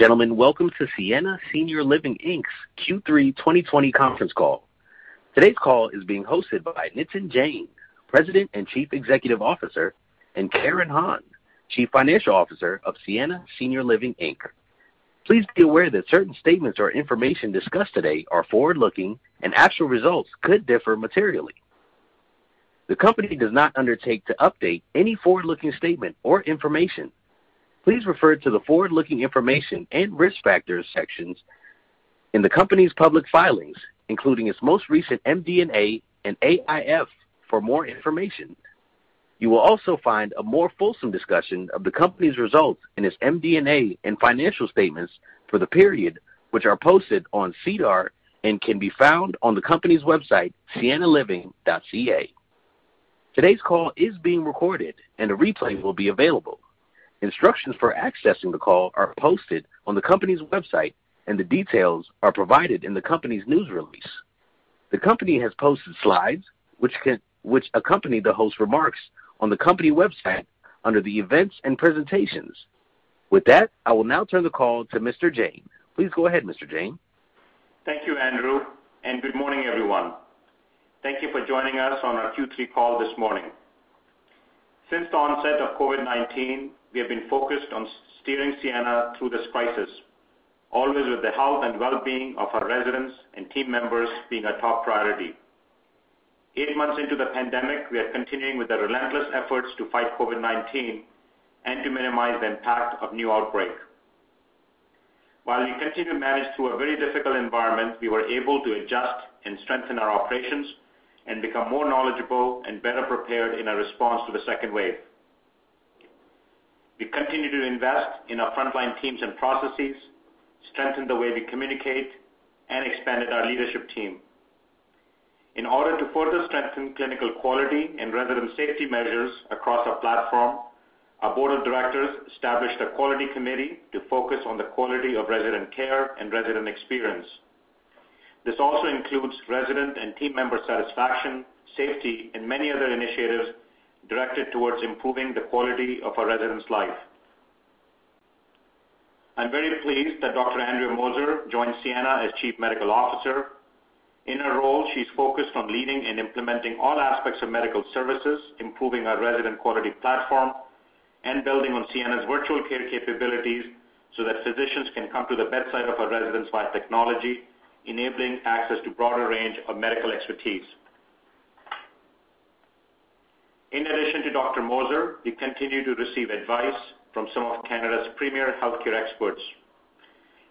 Gentlemen, welcome to Sienna Senior Living Inc.'s Q3 2020 conference call. Today's call is being hosted by Nitin Jain, President and Chief Executive Officer, and Karen Han, Chief Financial Officer of Sienna Senior Living Inc. Please be aware that certain statements or information discussed today are forward-looking, and actual results could differ materially. The company does not undertake to update any forward-looking statement or information please refer to the forward-looking information and risk factors sections in the company's public filings, including its most recent MD&A and AIF for more information. You will also find a more fulsome discussion of the company's results in its MD&A and financial statements for the period, which are posted on SEDAR and can be found on the company's website, siennaliving.ca. Today's call is being recorded, and a replay will be available. Instructions for accessing the call are posted on the company's website, and the details are provided in the company's news release. The company has posted slides which accompany the host's remarks on the company website under the Events and Presentations. With that, I will now turn the call to Mr. Jain. Please go ahead, Mr. Jain. Thank you, Andrew, and good morning, everyone. Thank you for joining us on our Q3 call this morning. Since the onset of COVID-19, we have been focused on steering Sienna through this crisis, always with the health and well-being of our residents and team members being a top priority. Eight months into the pandemic, we are continuing with the relentless efforts to fight COVID-19 and to minimize the impact of new outbreak. While we continue to manage through a very difficult environment, we were able to adjust and strengthen our operations and become more knowledgeable and better prepared in our response to the second wave. We continue to invest in our frontline teams and processes, strengthen the way we communicate, and expanded our leadership team. In order to further strengthen clinical quality and resident safety measures across our platform, our board of directors established a quality committee to focus on the quality of resident care and resident experience. This also includes resident and team member satisfaction, safety, and many other initiatives directed towards improving the quality of our residents' life. I'm very pleased that Dr. Andrea Moser joined Sienna as Chief Medical Officer. In her role, she's focused on leading and implementing all aspects of medical services, improving our resident quality platform, and building on Sienna's virtual care capabilities so that physicians can come to the bedside of our residents via technology, enabling access to broader range of medical expertise. In addition to Dr. Moser, we continue to receive advice from some of Canada's premier healthcare experts,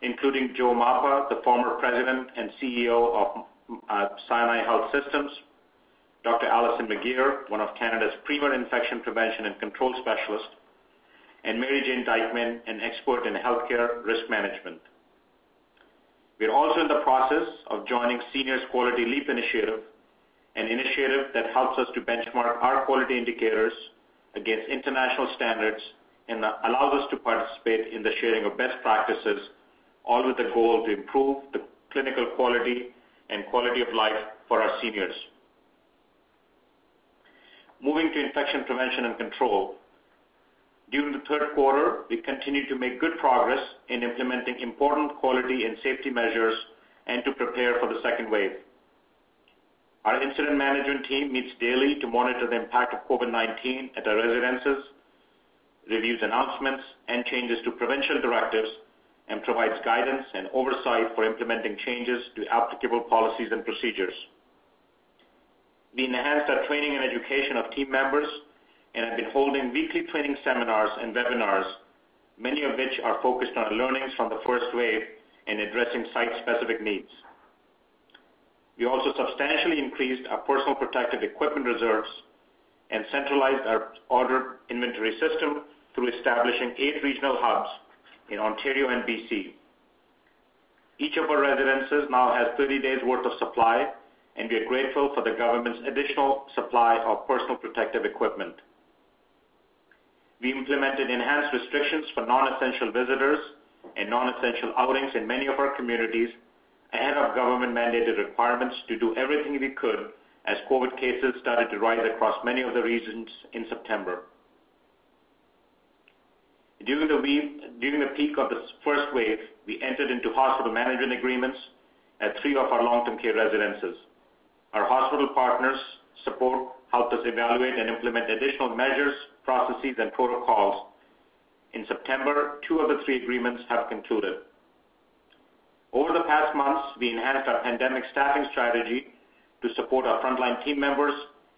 including Joe Mapa, the former President and CEO of uh, Sinai Health Systems, Dr. Alison McGeer, one of Canada's premier infection prevention and control specialists, and Mary Jane Dykeman, an expert in healthcare risk management. We are also in the process of joining Seniors Quality Leap Initiative, an initiative that helps us to benchmark our quality indicators against international standards and allows us to participate in the sharing of best practices, all with the goal to improve the clinical quality and quality of life for our seniors. Moving to infection prevention and control. During the third quarter, we continued to make good progress in implementing important quality and safety measures and to prepare for the second wave. Our incident management team meets daily to monitor the impact of COVID-19 at our residences, reviews announcements and changes to provincial directives, and provides guidance and oversight for implementing changes to applicable policies and procedures. We enhanced our training and education of team members and have been holding weekly training seminars and webinars, many of which are focused on learnings from the first wave and addressing site-specific needs. We also substantially increased our personal protective equipment reserves and centralized our order inventory system through establishing eight regional hubs in Ontario and BC. Each of our residences now has 30 days worth of supply, and we are grateful for the government's additional supply of personal protective equipment. We implemented enhanced restrictions for non-essential visitors and non-essential outings in many of our communities ahead of government-mandated requirements to do everything we could as COVID cases started to rise across many of the regions in September. During the peak of the first wave, we entered into hospital management agreements at three of our long-term care residences. Our hospital partners' support helped us evaluate and implement additional measures, processes, and protocols. In September, two of the three agreements have concluded. Over the past months, we enhanced our pandemic staffing strategy to support our frontline team members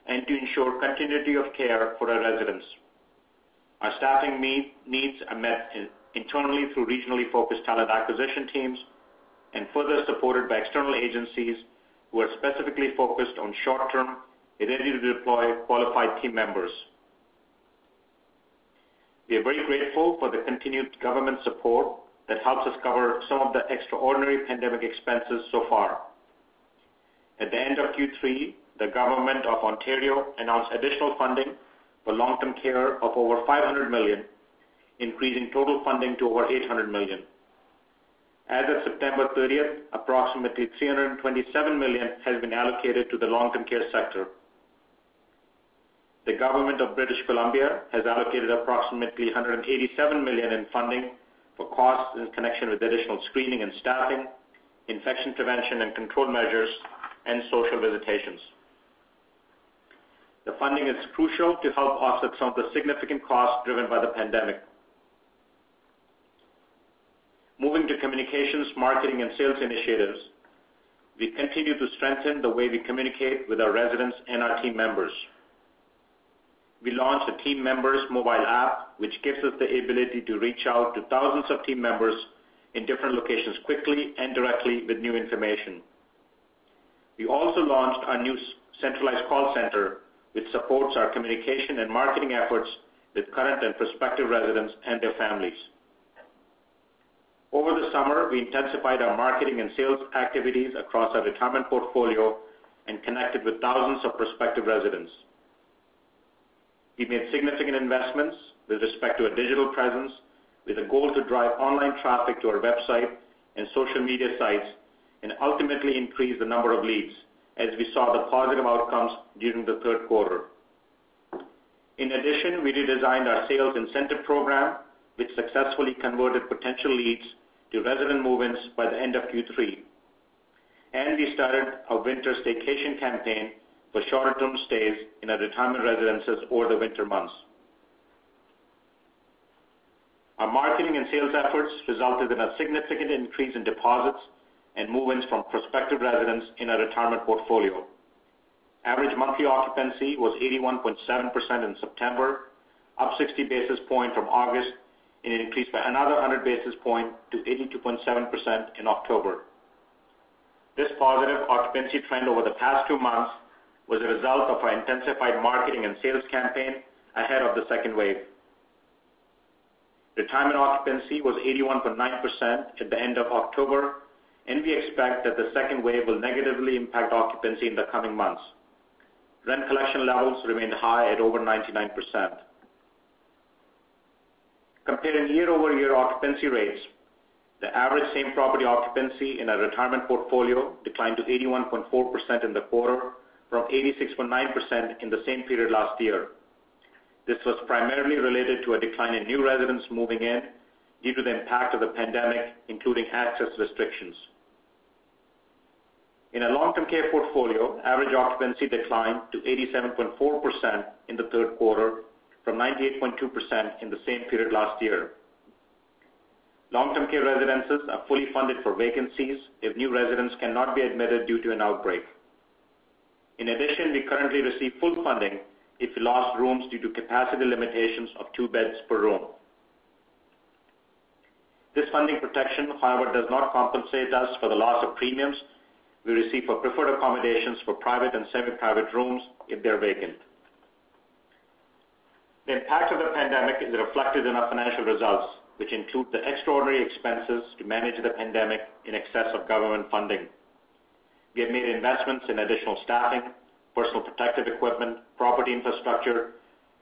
and to ensure continuity of care for our residents. Our staffing needs are met internally through regionally focused talent acquisition teams and further supported by external agencies who are specifically focused on short-term, ready-to-deploy qualified team members. We are very grateful for the continued government support that helps us cover some of the extraordinary pandemic expenses so far. At the end of Q3, the government of Ontario announced additional funding for long-term care of over 500 million, increasing total funding to over 800 million. As of September 30th, approximately 327 million has been allocated to the long-term care sector. The government of British Columbia has allocated approximately 187 million in funding for costs in connection with additional screening and staffing, infection prevention and control measures, and social visitations. The funding is crucial to help offset some of the significant costs driven by the pandemic. Moving to communications, marketing, and sales initiatives, we continue to strengthen the way we communicate with our residents and our team members. We launched a team members mobile app, which gives us the ability to reach out to thousands of team members in different locations quickly and directly with new information. We also launched our new centralized call center, which supports our communication and marketing efforts with current and prospective residents and their families. Over the summer, we intensified our marketing and sales activities across our retirement portfolio and connected with thousands of prospective residents. We made significant investments with respect to a digital presence with a goal to drive online traffic to our website and social media sites and ultimately increase the number of leads as we saw the positive outcomes during the third quarter. In addition, we redesigned our sales incentive program, which successfully converted potential leads to resident move-ins by the end of Q3. We started a winter staycation campaign for shorter-term stays in our retirement residences over the winter months. Our marketing and sales efforts resulted in a significant increase in deposits and move-ins from prospective residents in our retirement portfolio. Average monthly occupancy was 81.7% in September, up 60 basis points from August, and increased by another 100 basis points to 82.7% in October. This positive occupancy trend over the past two months was a result of our intensified marketing and sales campaign ahead of the second wave. Retirement occupancy was 81.9% at the end of October, and we expect that the second wave will negatively impact occupancy in the coming months. Rent collection levels remained high at over 99%. Comparing year-over-year occupancy rates, the average same-property occupancy in our retirement portfolio declined to 81.4% in the quarter from 86.9% in the same period last year. This was primarily related to a decline in new residents moving in due to the impact of the pandemic, including access restrictions. In our long-term care portfolio, average occupancy declined to 87.4% in the third quarter from 98.2% in the same period last year. Long-term care residences are fully funded for vacancies if new residents cannot be admitted due to an outbreak. In addition, we currently receive full funding if we lost rooms due to capacity limitations of two beds per room. This funding protection, however, does not compensate us for the loss of premiums we receive for preferred accommodations for private and semi-private rooms if they're vacant. The impact of the pandemic is reflected in our financial results, which include the extraordinary expenses to manage the pandemic in excess of government funding. We have made investments in additional staffing, personal protective equipment, property infrastructure,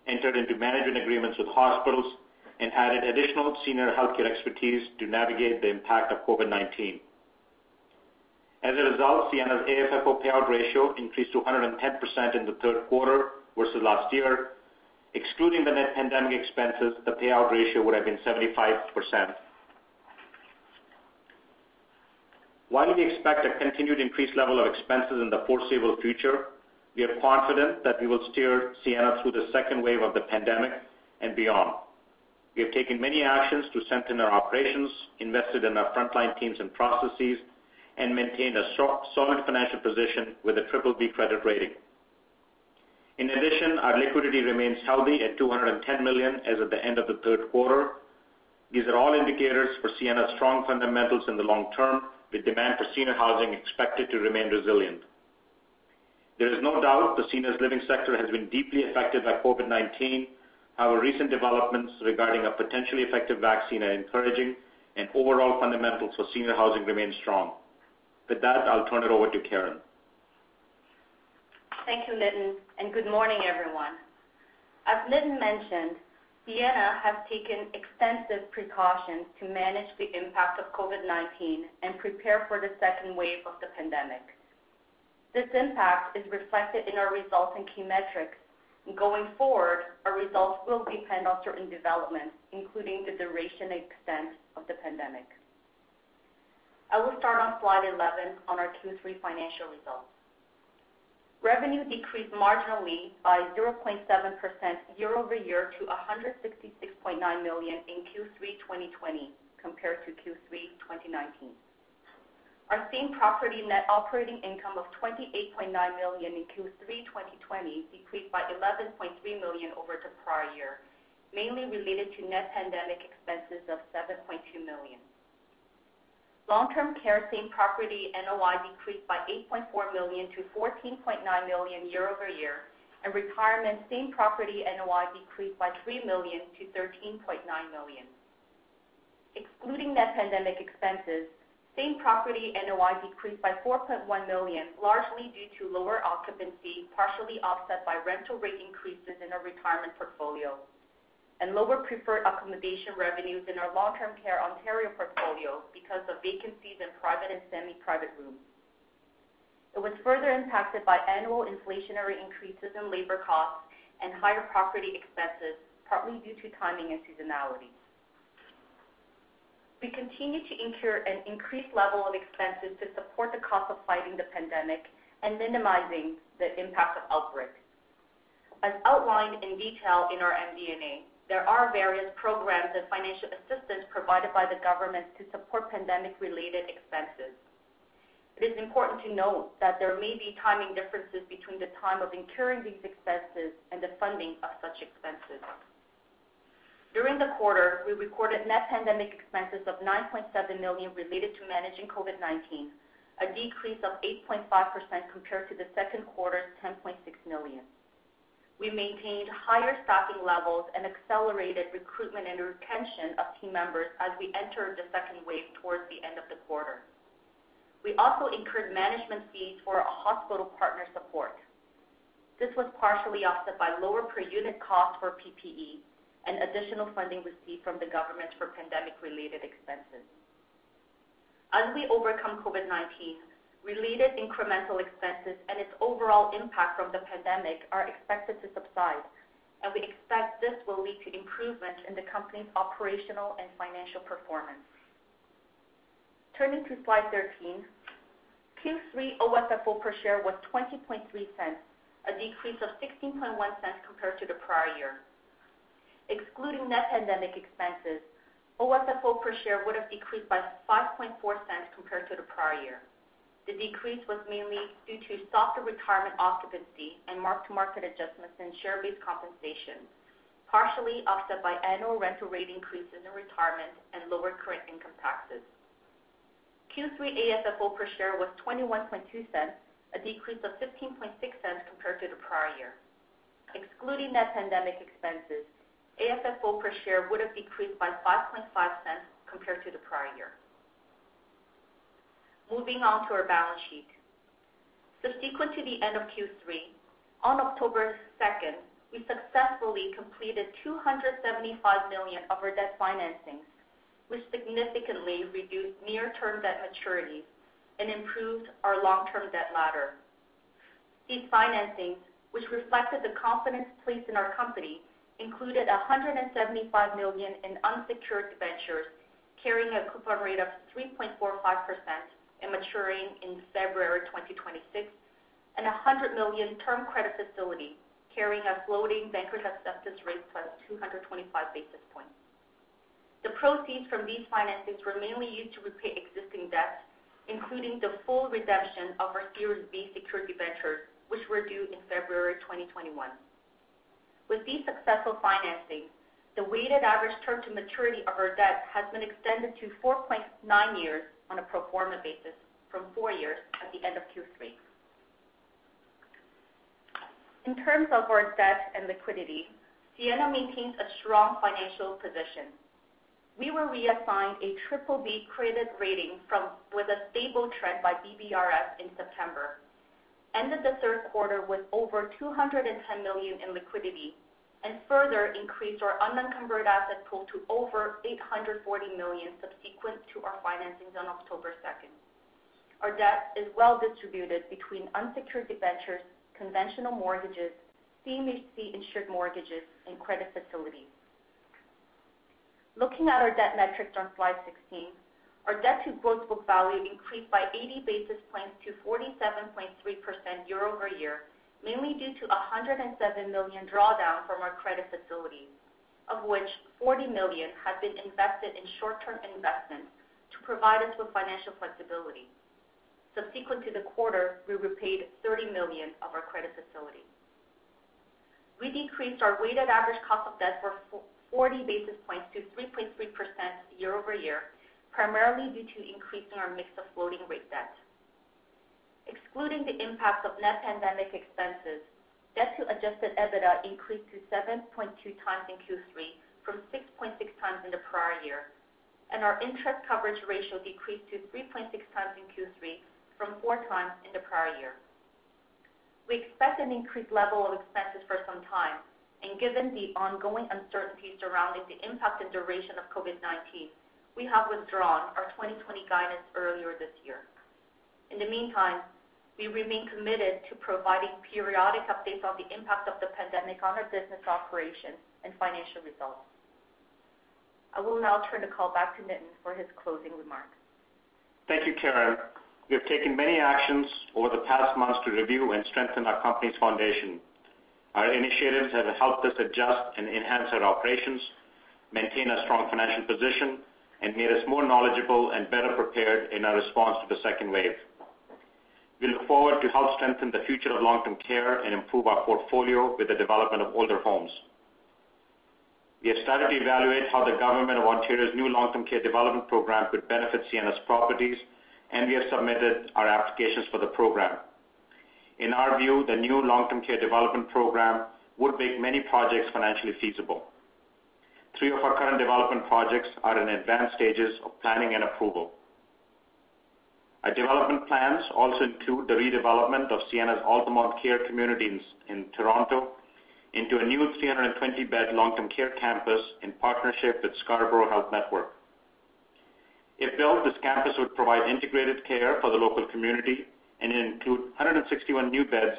entered into management agreements with hospitals, and added additional senior healthcare expertise to navigate the impact of COVID-19. As a result, Sienna's AFFO payout ratio increased to 110% in the third quarter versus last year, Excluding the net pandemic expenses, the payout ratio would have been 75%. While we expect a continued increased level of expenses in the foreseeable future, we are confident that we will steer Sienna through the second wave of the pandemic and beyond. We have taken many actions to strengthen our operations, invested in our frontline teams and processes, and maintained a solid financial position with a BBB credit rating. In addition, our liquidity remains healthy at 210 million as of the end of the third quarter. These are all indicators for Sienna's strong fundamentals in the long term, with demand for senior housing expected to remain resilient. There is no doubt the seniors living sector has been deeply affected by COVID-19. However, recent developments regarding a potentially effective vaccine are encouraging, and overall fundamentals for senior housing remain strong. With that, I'll turn it over to Karen. Thank you, Nitin, and good morning, everyone. As Nitin mentioned, Sienna has taken extensive precautions to manage the impact of COVID-19 and prepare for the second wave of the pandemic. This impact is reflected in our results and key metrics. Going forward, our results will depend on certain developments, including the duration and extent of the pandemic. I will start on slide 11 on our Q3 financial results. Revenue decreased marginally by 0.7% year-over-year to 166.9 million in Q3 2020 compared to Q3 2019. Our same-property net operating income of 28.9 million in Q3 2020 decreased by 11.3 million over the prior year, mainly related to net pandemic expenses of 7.2 million. Long-term care same-property NOI decreased by 8.4 million to 14.9 million year-over-year, and retirement same-property NOI decreased by 3 million to 13.9 million. Excluding net pandemic expenses, same-property NOI decreased by 4.1 million, largely due to lower occupancy, partially offset by rental rate increases in our retirement portfolio and lower preferred accommodation revenues in our long-term care Ontario portfolio because of vacancies in private and semi-private rooms. It was further impacted by annual inflationary increases in labor costs and higher property expenses, partly due to timing and seasonality. We continue to incur an increased level of expenses to support the cost of fighting the pandemic and minimizing the impact of outbreaks. As outlined in detail in our MD&A, there are various programs and financial assistance provided by the government to support pandemic-related expenses. It is important to note that there may be timing differences between the time of incurring these expenses and the funding of such expenses. During the quarter, we recorded net pandemic expenses of 9.7 million related to managing COVID-19, a decrease of 8.5% compared to the second quarter's 10.6 million we maintained higher staffing levels and accelerated recruitment and retention of team members as we entered the second wave towards the end of the quarter. We also incurred management fees for our hospital partner support. This was partially offset by lower per unit cost for PPE and additional funding received from the government for pandemic-related expenses. As we overcome COVID-19, related incremental expenses and its overall impact from the pandemic are expected to subside, and we expect this will lead to improvement in the company's operational and financial performance. Turning to slide 13, Q3 OFFO per share was 0.203, a decrease of 0.161 compared to the prior year. Excluding net pandemic expenses, OFFO per share would have decreased by 0.054 compared to the prior year. The decrease was mainly due to softer retirement occupancy and mark-to-market adjustments in share-based compensation, partially offset by annual rental rate increases in retirement and lower current income taxes. Q3 AFFO per share was 0.212, a decrease of 0.156 compared to the prior year. Excluding net pandemic expenses, AFFO per share would have decreased by 0.055 compared to the prior year. Moving on to our balance sheet. Subsequent to the end of Q3, on October 2nd, we successfully completed 275 million of our debt financings, which significantly reduced near-term debt maturities and improved our long-term debt ladder. These financings, which reflected the confidence placed in our company, included 175 million in unsecured debentures carrying a coupon rate of 3.45% and maturing in February 2026, and a 100 million term credit facility carrying a floating banker's acceptance rate plus 225 basis points. The proceeds from these financings were mainly used to repay existing debts, including the full redemption of our Series B secured debentures, which were due in February 2021. With these successful financings, the weighted average term to maturity of our debt has been extended to 4.9 years on a pro forma basis from four years at the end of Q3. In terms of our debt and liquidity, Sienna maintains a strong financial position. We were reassigned a BBB credit rating from with a stable trend by DBRS in September, ended the third quarter with over 210 million in liquidity, and further increased our unencumbered asset pool to over 840 million subsequent to our financings on October 2nd. Our debt is well distributed between unsecured debentures, conventional mortgages, CMHC-insured mortgages, and credit facilities. Looking at our debt metrics on slide 16, our debt to gross book value increased by 80 basis points to 47.3% year-over-year, mainly due to a 107 million drawdown from our credit facilities, of which 40 million had been invested in short-term investments to provide us with financial flexibility. Subsequent to the quarter, we repaid 30 million of our credit facility. We decreased our weighted average cost of debt for 40 basis points to 3.3% year-over-year, primarily due to increasing our mix of floating rate debt. Excluding the impact of net pandemic expenses, debt to adjusted EBITDA increased to 7.2x in Q3 from 6.6x in the prior year, and our interest coverage ratio decreased to 3.6x in Q3 from 4x in the prior year. We expect an increased level of expenses for some time, and given the ongoing uncertainty surrounding the impact and duration of COVID-19, we have withdrawn our 2020 guidance earlier this year. In the meantime, we remain committed to providing periodic updates on the impact of the pandemic on our business operations and financial results. I will now turn the call back to Nitin for his closing remarks. Thank you, Karen. We have taken many actions over the past months to review and strengthen our company's foundation. Our initiatives have helped us adjust and enhance our operations, maintain a strong financial position, and made us more knowledgeable and better prepared in our response to the second wave. We look forward to help strengthen the future of long-term care and improve our portfolio with the development of older homes. We have started to evaluate how the Government of Ontario's new long-term care development program could benefit Sienna's properties, and we have submitted our applications for the program. In our view, the new long-term care development program would make many projects financially feasible. Three of our current development projects are in advanced stages of planning and approval. Our development plans also include the redevelopment of Sienna's Altamont Care Community in Toronto into a new 320-bed long-term care campus in partnership with Scarborough Health Network. If built, this campus would provide integrated care for the local community and include 161 new beds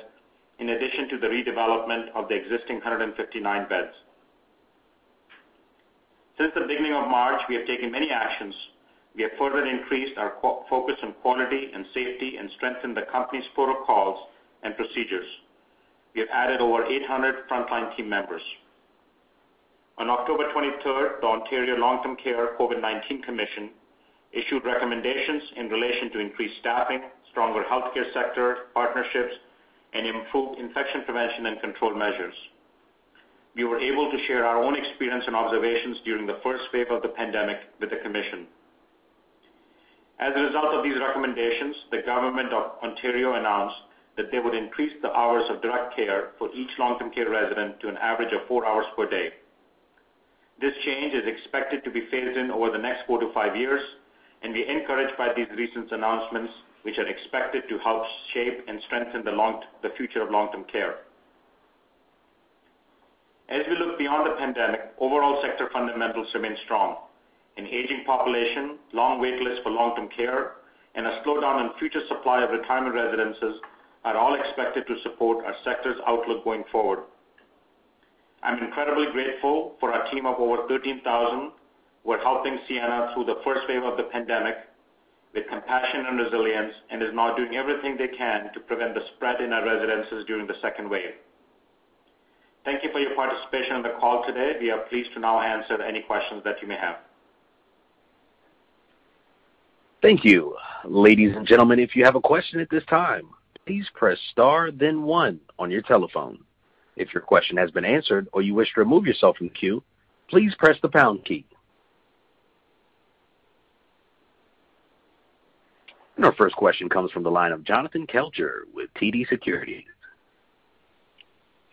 in addition to the redevelopment of the existing 159 beds. Since the beginning of March, we have taken many actions. We have further increased our focus on quality and safety and strengthened the company's protocols and procedures. We have added over 800 frontline team members. On October 23rd, the Ontario Long-Term Care COVID-19 Commission issued recommendations in relation to increased staffing, stronger healthcare sector partnerships, and improved infection prevention and control measures. We were able to share our own experience and observations during the first wave of the pandemic with the commission. As a result of these recommendations, the Government of Ontario announced that they would increase the hours of direct care for each long-term care resident to an average of four hours per day. This change is expected to be phased in over the next four to five years, and we're encouraged by these recent announcements, which are expected to help shape and strengthen the future of long-term care. As we look beyond the pandemic, overall sector fundamentals remain strong. An aging population, long wait lists for long-term care, and a slowdown in future supply of retirement residences are all expected to support our sector's outlook going forward. I'm incredibly grateful for our team of over 13,000 who are helping Sienna through the first wave of the pandemic with compassion and resilience, and is now doing everything they can to prevent the spread in our residences during the second wave. Thank you for your participation on the call today. We are pleased to now answer any questions that you may have. Thank you. Ladies and gentlemen, if you have a question at this time, please press star then one on your telephone. If your question has been answered or you wish to remove yourself from the queue, please press the pound key. Our first question comes from the line of Jonathan Kelcher with TD Securities.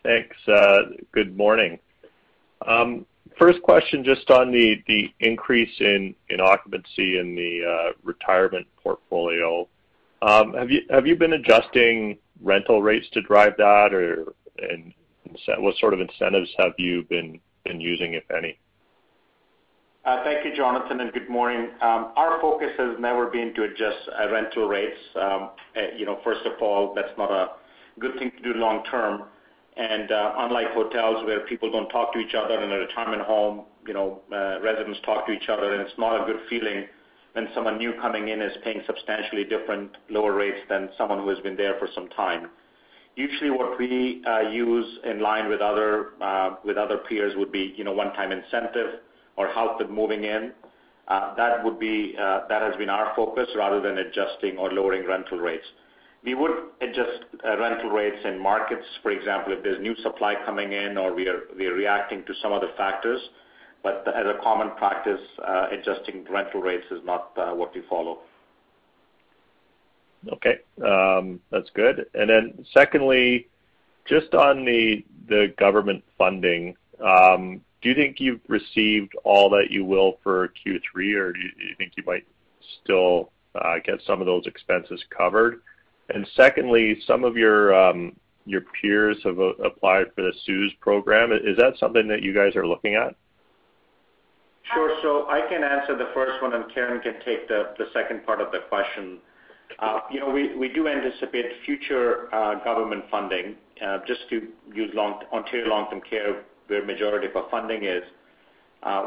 Thanks. Uh, good morning. Um, First question, just on the increase in occupancy in the uh, retirement portfolio. Um have you have you been adjusting rental rates to drive that? Or and what sort of incentives have you been using, if any? Uh, thank you, Jonathan, and good morning. Um, our focus has never been to adjust uh, rental rates. Um, first of all, that's not a good thing to do long term. Unlike hotels where people don't talk to each other, in a retirement home, you know, uh residents talk to each other, and it's not a good feeling when someone new coming in is paying substantially different lower rates than someone who has been there for some time. Usually, what we use in line with other uh with other peers would be you know one-time incentive or help with moving in. Uh that would be uh that has been our focus rather than adjusting or lowering rental rates. We would adjust uh, rental rates in markets, for example, if there's new supply coming in or we are reacting to some other factors. But as a common practice, uh, adjusting rental rates is not uh, what we follow. Okay. Um, that's good. And then secondly, just on the government funding, um, do you think you've received all that you will for Q3, or do you think you might still get some of those expenses covered? And secondly, some of your um, peers have uh, applied for the CEWS program. Is that something that you guys are looking at? Sure. So I can answer the first one, and Karen can take the second part of the question. Uh, you know, we do anticipate future uh, government funding. Just to use Ontario Long-Term Care, where majority of our funding is,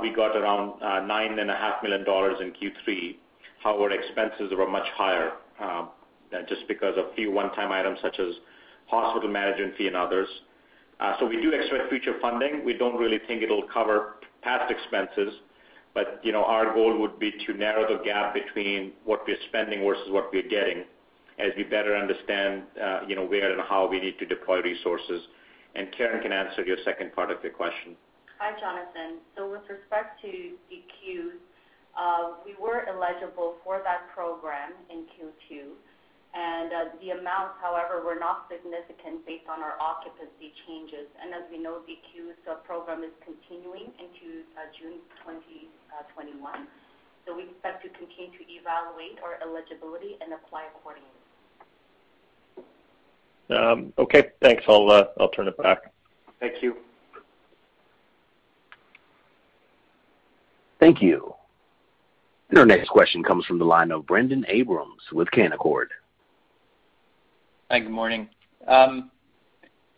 we got around 9.5 million dollars in Q3. However, expenses were much higher, um, Uh, just because of few one-time items such as hospital management fee and others. Uh so we do expect future funding. We don't really think it'll cover past expenses, but you know our goal would be to narrow the gap between what we're spending versus what we're getting as we better understand uh, where and how we need to deploy resources. And Karen can answer your second part of your question. Hi, Jonathan. So with respect to CEWS, uh, we were eligible for that program in Q2, and Uh, the amounts, however, were not significant based on our occupancy changes. And as we know, the CEWS program is continuing into uh, June 2021. Uh, we expect to continue to evaluate our eligibility and apply accordingly. Um, okay, thanks. I'll turn it back. Thank you. Thank you. Our next question comes from the line of Brendon Abrams with Canaccord. Hi, good morning. Um,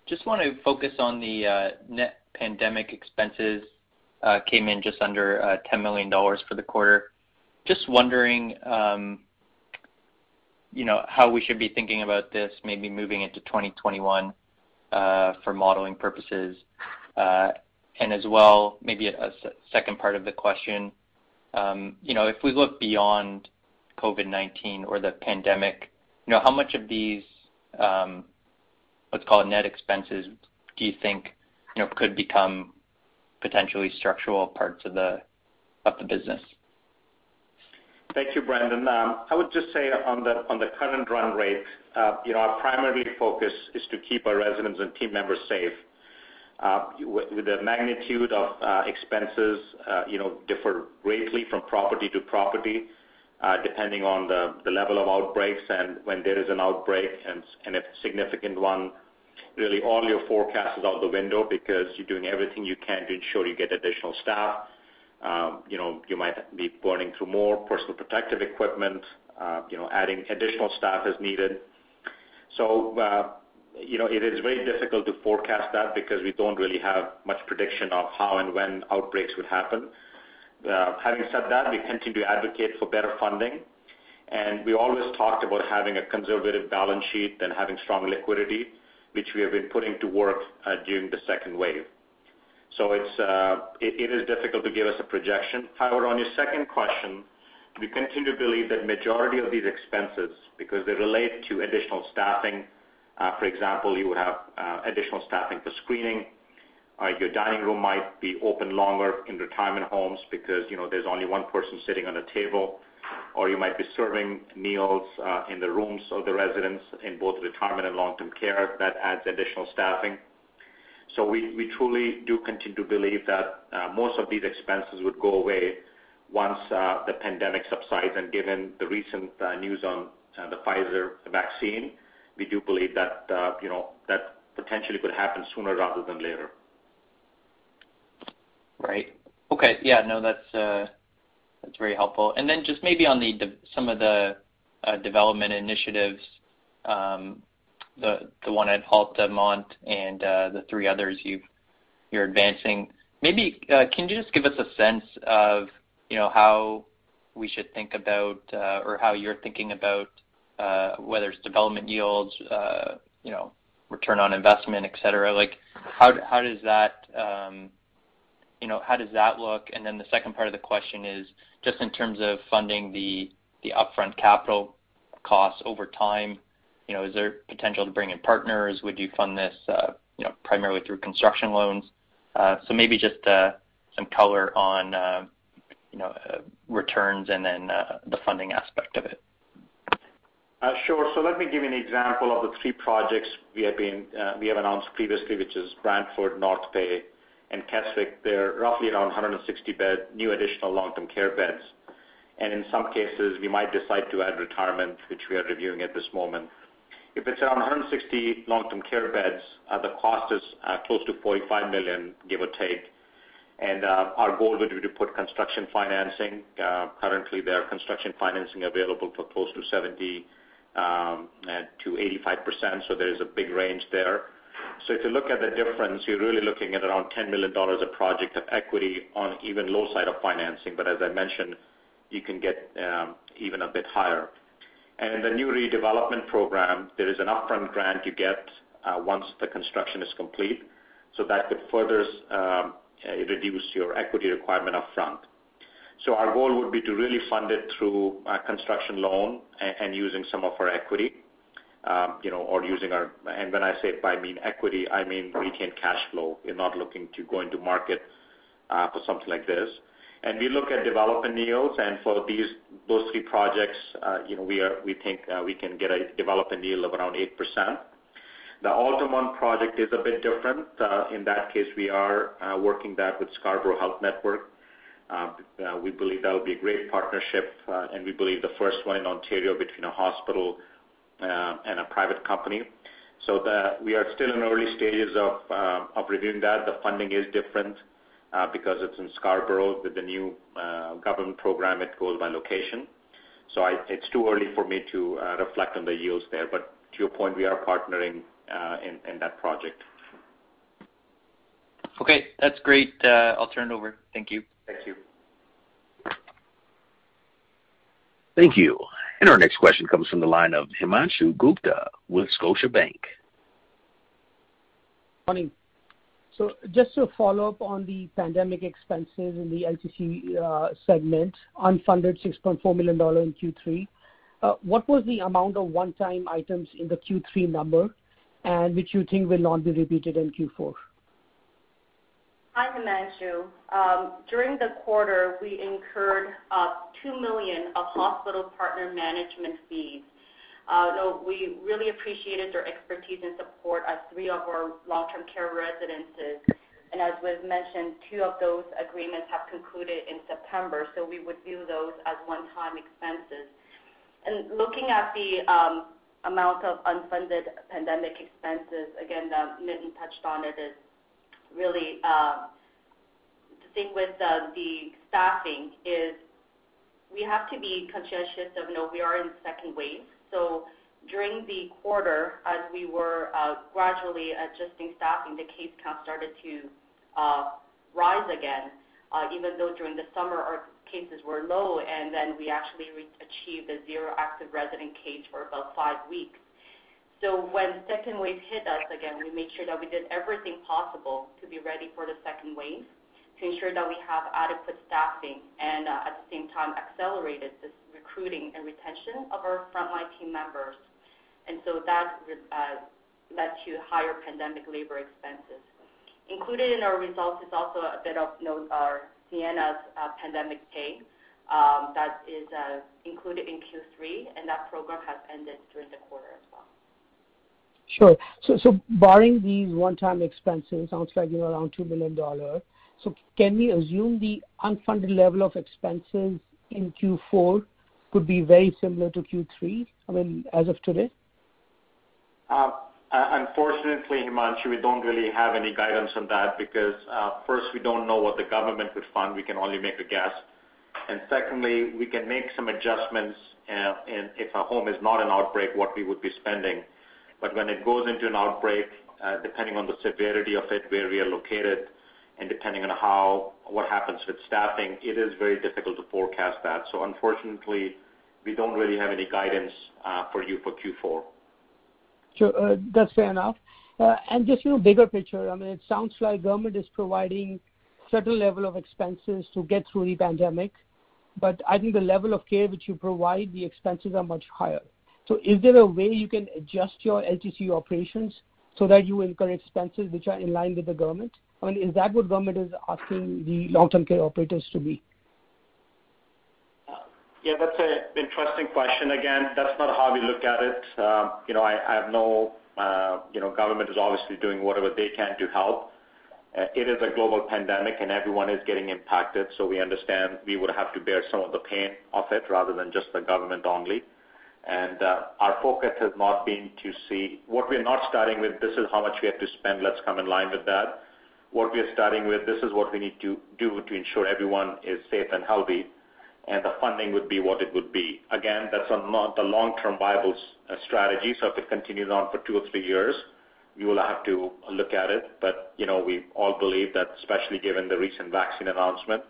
just want to focus on the uh, net pandemic expenses. Uh, came in just under uh, 10 million dollars for the quarter. Just wondering um, you know, how we should be thinking about this maybe moving into 2021 for modeling purposes. Uh and as well, maybe a second part of the question. Um, you know, If we look beyond COVID-19 or the pandemic, you know, how much of these, let's call it net expenses, do you think you know could become potentially structural parts of the of the business? Thank you, Brendon. I would just say on the on the current run rate, uh you know our primary focus is to keep our residents and team members safe. with the magnitude of expenses uh you know differ greatly from property to property, depending on the level of outbreaks and when there is an outbreak and a significant one, really all your forecast is out the window because you're doing everything you can to ensure you get additional staff. Um you know you might be burning through more personal protective equipment, uh you know, adding additional staff as needed. So uh you know it is very difficult to forecast that because we don't really have much prediction of how and when outbreaks would happen. Uh, having said that, we continue to advocate for better funding, and we always talked about having a conservative balance sheet and having strong liquidity, which we have been putting to work uh, during the second wave. So uh, It is difficult to give us a projection. However, on your second question, we continue to believe that majority of these expenses, because they relate to additional staffing, for example, you would have additional staffing for screening. Uh, your dining room might be open longer in retirement homes because you know there's only one person sitting on a table, or you might be serving meals uh, in the rooms of the residents in both retirement and long-term care. That adds additional staffing. So we truly do continue to believe that uh, most of these expenses would go away once the pandemic subsides. And given the recent news on the Pfizer vaccine, we do believe that uh you know that potentially could happen sooner rather than later. Right. Okay. Yeah, no, that's uh, that's very helpful. And then just maybe on the some of the uh, development initiatives, um, the the one at Altamont and uh, the three others you're advancing. Maybe uh, can you just give us a sense of you know how we should think about or how you're thinking about whether it's development yields, you know, return on investment, et cetera? Like, How does that um, look? And then the second part of the question is just in terms of funding the upfront capital costs over time, you know, is there potential to bring in partners? Would you fund this uh, you know, primarily through construction loans? Uh, so maybe just uh, some color on you know, returns and then the funding aspect of it. Sure. So let me give you an example of the three projects we have been uh we have announced previously, which is Brantford, North Bay, and Keswick. They're roughly around 160-bed new additional long-term care beds. And in some cases, we might decide to add retirement, which we are reviewing at this moment. If it's around 160 long-term care beds, uh, the cost is uh, close to 45 million, give or take. And uh our goal would be to put construction financing. Uh, currently, there are construction financing available for close to 70%-85%, um, so there is a big range there. So if you look at the difference, you're really looking at around 10 million dollars a project of equity on even low side of financing. But as I mentioned, you can get um, even a bit higher. And in the new redevelopment program, there is an upfront grant you get uh, once the construction is complete. So that could further um, uh, reduce your equity requirement upfront. So, our goal would be to really fund it through a construction loan and using some of our equity. Um, when I say by mean equity, I mean retained cash flow. We're not looking to go into market uh, for something like this. And we look at development yields, and for these those three projects, uh you know we are we think uh, we can get a development yield of around 8%. The Altamont project is a bit different. Uh, in that case, we are working that with Scarborough Health Network. We believe that will be a great partnership, and we believe the first one in Ontario between a hospital and Uh, a private company. So the we are still in early stages of uh, reviewing that. The funding is different uh, because it's in Scarborough. With the new government program, it goes by location. So I it's too early for me to reflect on the yields there. But to your point, we are partnering in that project. Okay, that's great. I'll turn it over. Thank you. Thank you. Thank you. Our next question comes from the line of Himanshu Gupta with Scotiabank. Morning. So just to follow up on the pandemic expenses in the LTC uh, segment, unfunded 6.4 million dollar in Q3. Uh, what was the amount of one-time items in the Q3 number, and which you think will not be repeated in Q4? Hi, Himanshu. Um, during the quarter, we incurred uh, 2 million of hospital partner management fees. Uh, no, we really appreciated their expertise and support at three of our long-term care residences. And as was mentioned, two of those agreements have concluded in September, so we would view those as one-time expenses. And looking at the um, amount of unfunded pandemic expenses, again, Nitin touched on it, is really um, the thing with um, the staffing is we have to be conscientious of, no, we are in second wave. So during the quarter, as we were uh, gradually adjusting staffing, the case count started to uh, rise again, uh, even though during the summer our cases were low, and then we actually achieved a zero active resident case for about five weeks. So when second wave hit us again, we made sure that we did everything possible to be ready for the second wave to ensure that we have adequate staffing and, uh, at the same time, accelerated this recruiting and retention of our frontline team members. And so that uh, led to higher pandemic labor expenses. Included in our results is also a bit of our Sienna's uh, pandemic pay um, that is included in Q3, and that program has ended during the quarter as well. Sure. So so barring these one-time expenses, sounds like you know around 2 million dollars. So can we assume the unfunded level of expenses in Q4 could be very similar to Q3, I mean, as of today? Uh, uh, unfortunately, Himanshu, we don't really have any guidance on that because, uh, first, we don't know what the government would fund. We can only make a guess. And secondly, we can make some adjustments and if a home is not an outbreak, what we would be spending. But when it goes into an outbreak, uh, depending on the severity of it, where we are located, and depending on how what happens with staffing, it is very difficult to forecast that. So unfortunately, we don't really have any guidance uh, for you for Q4. Sure. Uh, that's fair enough. And just you know, bigger picture, I mean it sounds like government is providing certain level of expenses to get through the pandemic, but I think the level of care which you provide, the expenses are much higher. So is there a way you can adjust your LTC operations so that you incur expenses which are in line with the government? I mean, is that what government is asking the long-term care operators to be? Yeah, that's an interesting question. Again, that's not how we look at it. Um, you know, I have no, uh, you know, government is obviously doing whatever they can to help. Uh, it is a global pandemic, and everyone is getting impacted, so we understand we would have to bear some of the pain of it rather than just the government only. Uh, our focus has not been to see what we're not starting with, this is how much we have to spend, let's come in line with that. What we are starting with, this is what we need to do to ensure everyone is safe and healthy, and the funding would be what it would be. Again, that's not the long-term viable uh, strategy. So if it continues on for two or three years, we will have to look at it. But you know, we all believe that, especially given the recent vaccine announcement,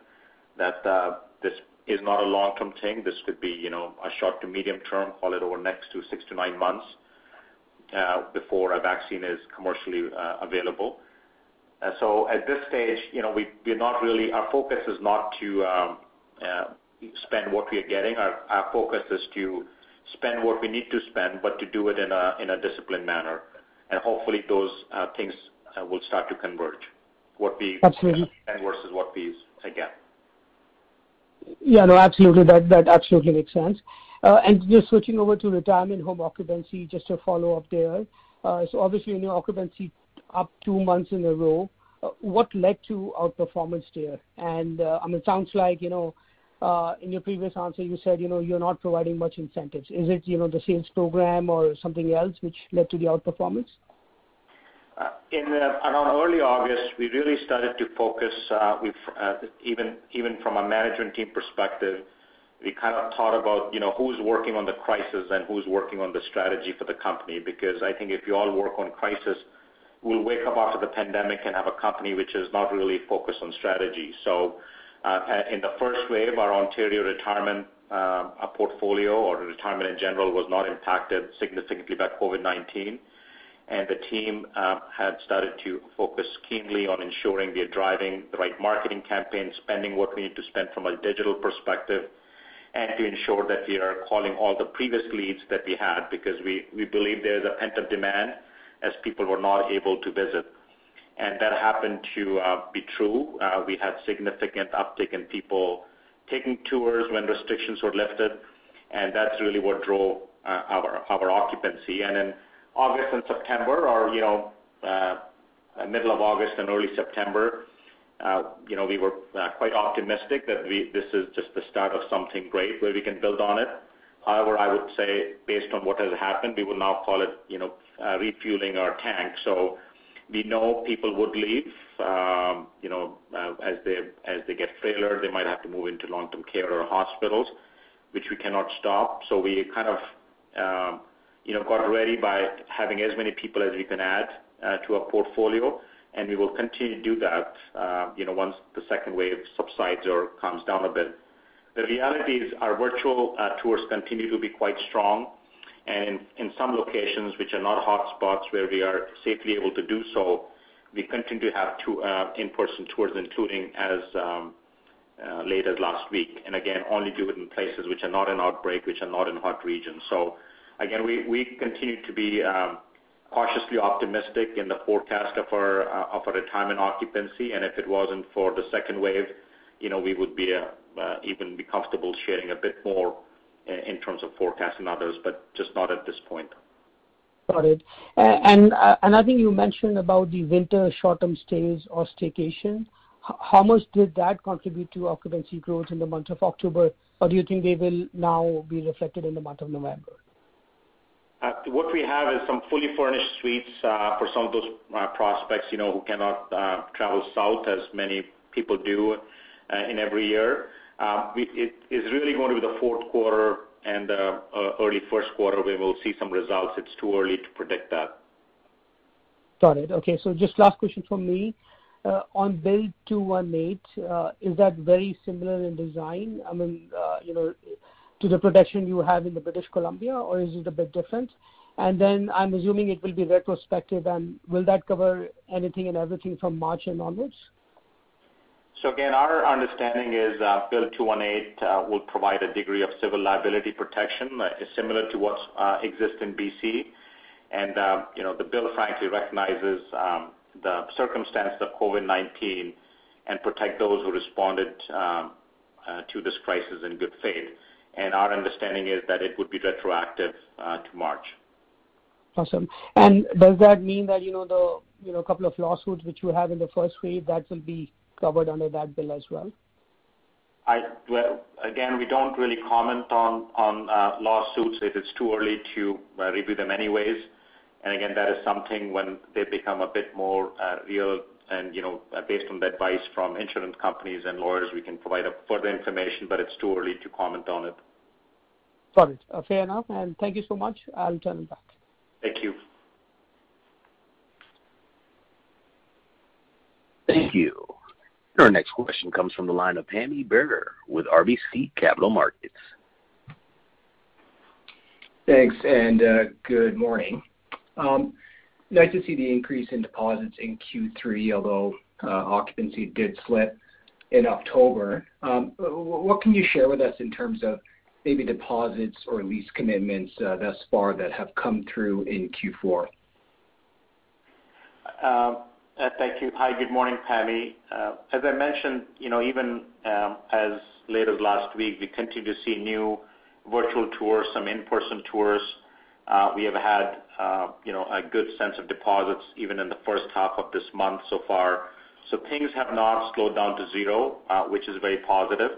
that uh, this is not a long-term thing. This could be you know, a short to medium term, call it over next to six to nine months, uh, before a vaccine is commercially uh, available. Uh so at this stage, you know, we we're not really our focus is not to um, uh, spend what we are getting. Our focus is to spend what we need to spend, but to do it in a in a disciplined manner. And hopefully those things will start to converge. Absolutely spend versus what we get. Yeah, no, absolutely. That that absolutely makes sense. And just switching over to retirement home occupancy, just to follow up there. So, obviously, your occupancy up two months in a row. What led to outperformance there? And uh I mean it sounds like, you know, uh in your previous answer, you said you know you're not providing much incentives. Is it you know, the sales program or something else which led to the outperformance? Uh, in around early August, we really started to focus, uh, uh, even from a management team perspective, we kind of thought about you know who's working on the crisis and who's working on the strategy for the company. Because I think if you all work on crisis, we'll wake up after the pandemic and have a company which is not really focused on strategy. So uh in the first wave, our Ontario retirement portfolio or retirement in general, was not impacted significantly by COVID-19. And the team um, had started to focus keenly on ensuring we are driving the right marketing campaign, spending what we need to spend from a digital perspective, and to ensure that we are calling all the previous leads that we had, because we believe there's a pent-up demand as people were not able to visit. And that happened to uh, be true. Uh, we had significant uptick in people taking tours when restrictions were lifted. and that's really what drove uh, our our occupancy. August and September or, you know, uh, middle of August and early September, uh, you know, we were uh, quite optimistic that this is just the start of something great where we can build on it. However, I would say based on what has happened, we would now call it, you know, refueling our tank. So we know people would leave, um, you know, as they get frailer, they might have to move into long-term care or hospitals, which we cannot stop. So we kind of, know, got ready by having as many people as we can add uh, to our portfolio, and we will continue to do that, uh, you know, once the second wave subsides or calms down a bit. The reality is our virtual uh, tours continue to be quite strong. And in some locations which are not hotspots where we are safely able to do so, we continue to have in-person tours, including as um, late as last week. And again, only do it in places which are not in outbreak, which are not in hot regions. Again, we continue to be um, cautiously optimistic in the forecast of our uh of our retirement occupancy. And if it wasn't for the second wave, you know, we would be uh, uh, even be comfortable sharing a bit more uh, in terms of forecasting others, but just not at this point. Got it. And I think you mentioned about the winter short-term stays or staycation. How much did that contribute to occupancy growth in the month of October? Or do you think they will now be reflected in the month of November? Uh, what we have is some fully furnished suites uh, for some of those uh, prospects, you know, who cannot travel south as many people do in every year. It is really going to be the fourth quarter and early first quarter where we'll see some results. It's too early to predict that. Got it. Okay. So just last question from me. On Bill 218, is that very similar in design? To the protection you have in the British Columbia, or is it a bit different? And then I'm assuming it will be retrospective, and will that cover anything and everything from March and onwards? So again, our understanding is, uh, Bill 218 uh, will provide a degree of civil liability protection, uh, similar to what exists in BC. And, you know, the bill frankly recognizes um, the circumstances of COVID-19 and protect those who responded um, to this crisis in good faith. And our understanding is that it would be retroactive uh, to March. Awesome. And does that mean that, you know, the you know a couple of lawsuits which you have in the first wave, that will be covered under that bill as well? Well, again, we don't really comment on on uh, lawsuits. If It is too early to uh, review them anyways. And again, that is something when they become a bit more real and, you know, Uh, based on the advice from insurance companies and lawyers, we can provide further information, but it's too early to comment on it. Got it. Uh, fair enough. And thank you so much. I'll turn it back. Thank you. Thank you. Our next question comes from the line of Pammi Bir with RBC Capital Markets. Thanks, and uh, good morning. Um, Nice to see the increase in deposits in Q3, although uh, occupancy did slip in October. Um, what can you share with us in terms of maybe deposits or lease commitments uh, thus far that have come through in Q4? Um, uh, thank you. Hi, good morning, Pammi. As I mentioned, you know, even um, as late as last week, we continue to see new virtual tours, some in-person tours. We have had, uh, you know, a good sense of deposits even in the first half of this month so far. So things have not slowed down to zero, uh, which is very positive.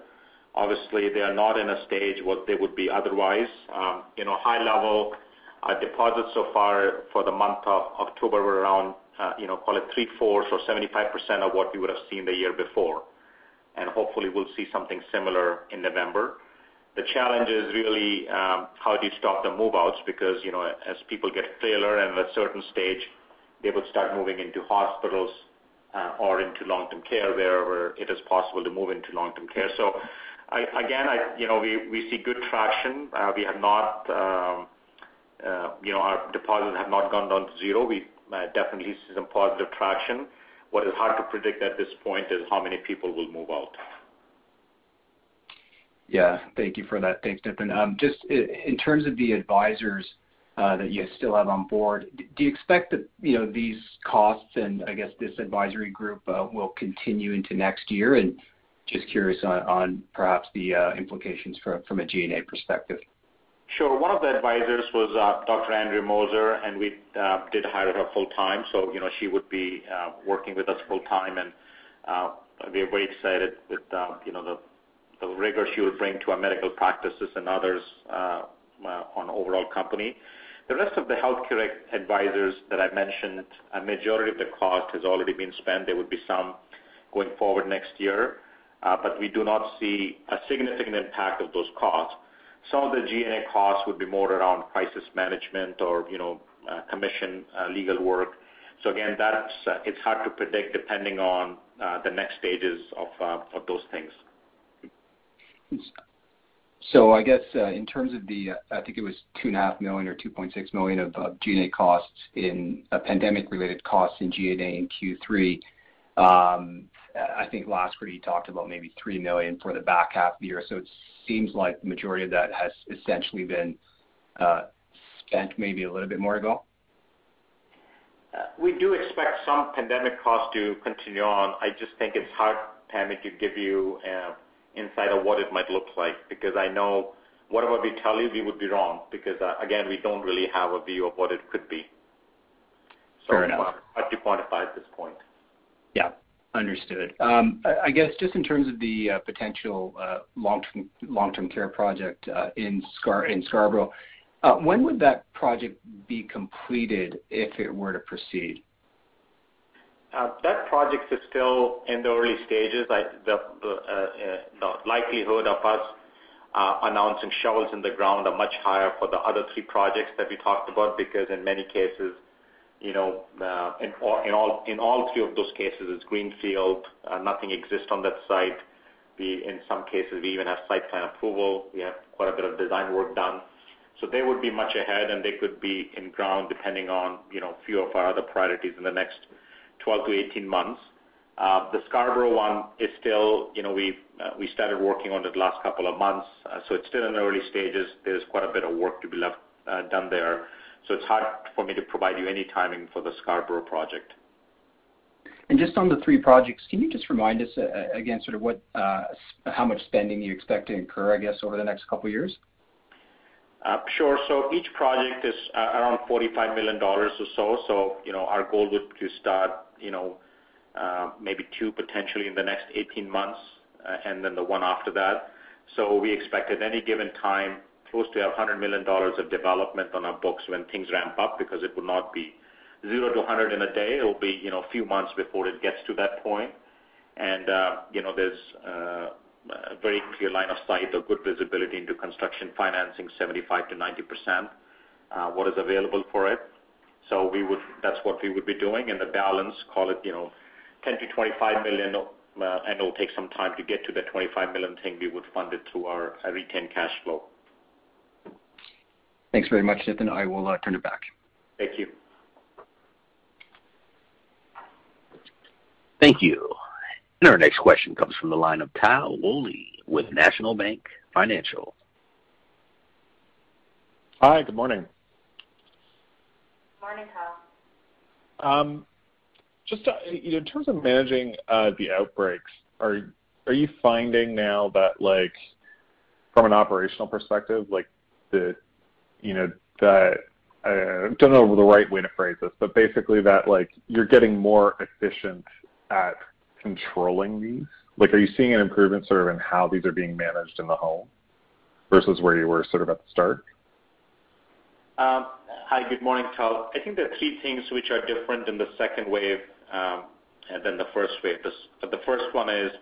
Obviously, they are not in a stage what they would be otherwise. Um, you know, high level uh, deposits so far for the month of October were around, you know, call it three-fourths or 75% of what we would have seen the year before. And hopefully we'll see something similar in November. The challenge is really um, how do you stop the move-outs? Because, you know, as people get frailer and at a certain stage, they would start moving into hospitals, uh, or into long-term care wherever it is possible to move into long-term care. So again, you know, we see good traction. Uh, we have not, um, uh, you know, our deposits have not gone down to zero. We definitely see some positive traction. What is hard to predict at this point is how many people will move out. Yeah. Thank you for that. Thanks, Nitin. Um, just in terms of the advisors uh, that you still have on board, do you expect that, you know, these costs and I guess this advisory group uh, will continue into next year? And just curious on perhaps the uh, implications from a G&A perspective. Sure. One of the advisors was Dr. Andrea Moser, and we did hire her full-time. So she would be working with us full-time, and we're very excited with the rigor she will bring to our medical practices and others uh, uh, on overall company. The rest of the healthcare advisors that I mentioned, a majority of the cost has already been spent. There would be some going forward next year. Uh, but we do not see a significant impact of those costs. Some of the G&A costs would be more around crisis management or you know, uh commission legal work. So again, it's hard to predict depending on the next stages of those things. I guess, uh, in terms of the, uh, I think it was 2.5 million or $2.6 million of G&A costs in uh, pandemic-related costs in G&A in Q3. Um, I think last quarter you talked about maybe 3 million for the back half of the year. So it seems like the majority of that has essentially been spent, maybe a little bit more to go. We do expect some pandemic costs to continue on. I just think it's hard, Pammi, to give you insight of what it might look like, because I know whatever we tell you, we would be wrong, because, uh, again, we don't really have a view of what it could be. Fair enough. Uh, hard to quantify at this point. Yeah. Understood. Um, I guess just in terms of the uh, potential long-term care project in Scarborough, when would that project be completed if it were to proceed? Uh, that project is still in the early stages. Uh, uh, the likelihood of us announcing shovels in the ground are much higher for the other three projects that we talked about, because in many cases, you know, uh in all three of those cases, it's greenfield. Nothing exists on that site. In some cases, we even have site plan approval. We have quite a bit of design work done. So they would be much ahead, and they could be in ground depending on you know, a few of our other priorities in the next 12-18 months. Uh, the Scarborough one, is still, you know, we uh, we started working on it last couple of months, uh, so it's still in the early stages. There's quite a bit of work to be left done there. So it's hard for me to provide you any timing for the Scarborough project. And just on the three projects, can you just remind us again sort of what, how much spending you expect to incur, I guess, over the next couple of years? Sure. So each project is around $45 million or so. So, you know, our goal would to start you know, uh maybe two potentially in the next 18 months, and then the one after that. So we expect at any given time, close to $100 million of development on our books when things ramp up, because it will not be zero to 100 in a day. It will be you know, a few months before it gets to that point. And uh, you know, there's a very clear line of sight or good visibility into construction financing, 75%-90%, uh, what is available for it. So we would that's what we would be doing. And the balance, call it $10 million-$25 million, uh, and it'll take some time to get to that 25 million thing. We would fund it through our uh, retained cash flow. Thanks very much, Nitin. I will turn it back. Thank you. Thank you. Our next question comes from the line of Tal Woolley with National Bank Financial. Hi, good morning. Morning, Tal. Um, just uh, in terms of managing uh, the outbreaks, are you finding now that like from an operational perspective, like the you know that uh, I don't know the right way to phrase this, but basically that like you're getting more efficient at controlling these? Like, are you seeing an improvement sort of in how these are being managed in the home versus where you were sort of at the start? Um, hi, good morning, Tal. I think there are three things which are different in the second wave um, than the first wave. The uh, first one is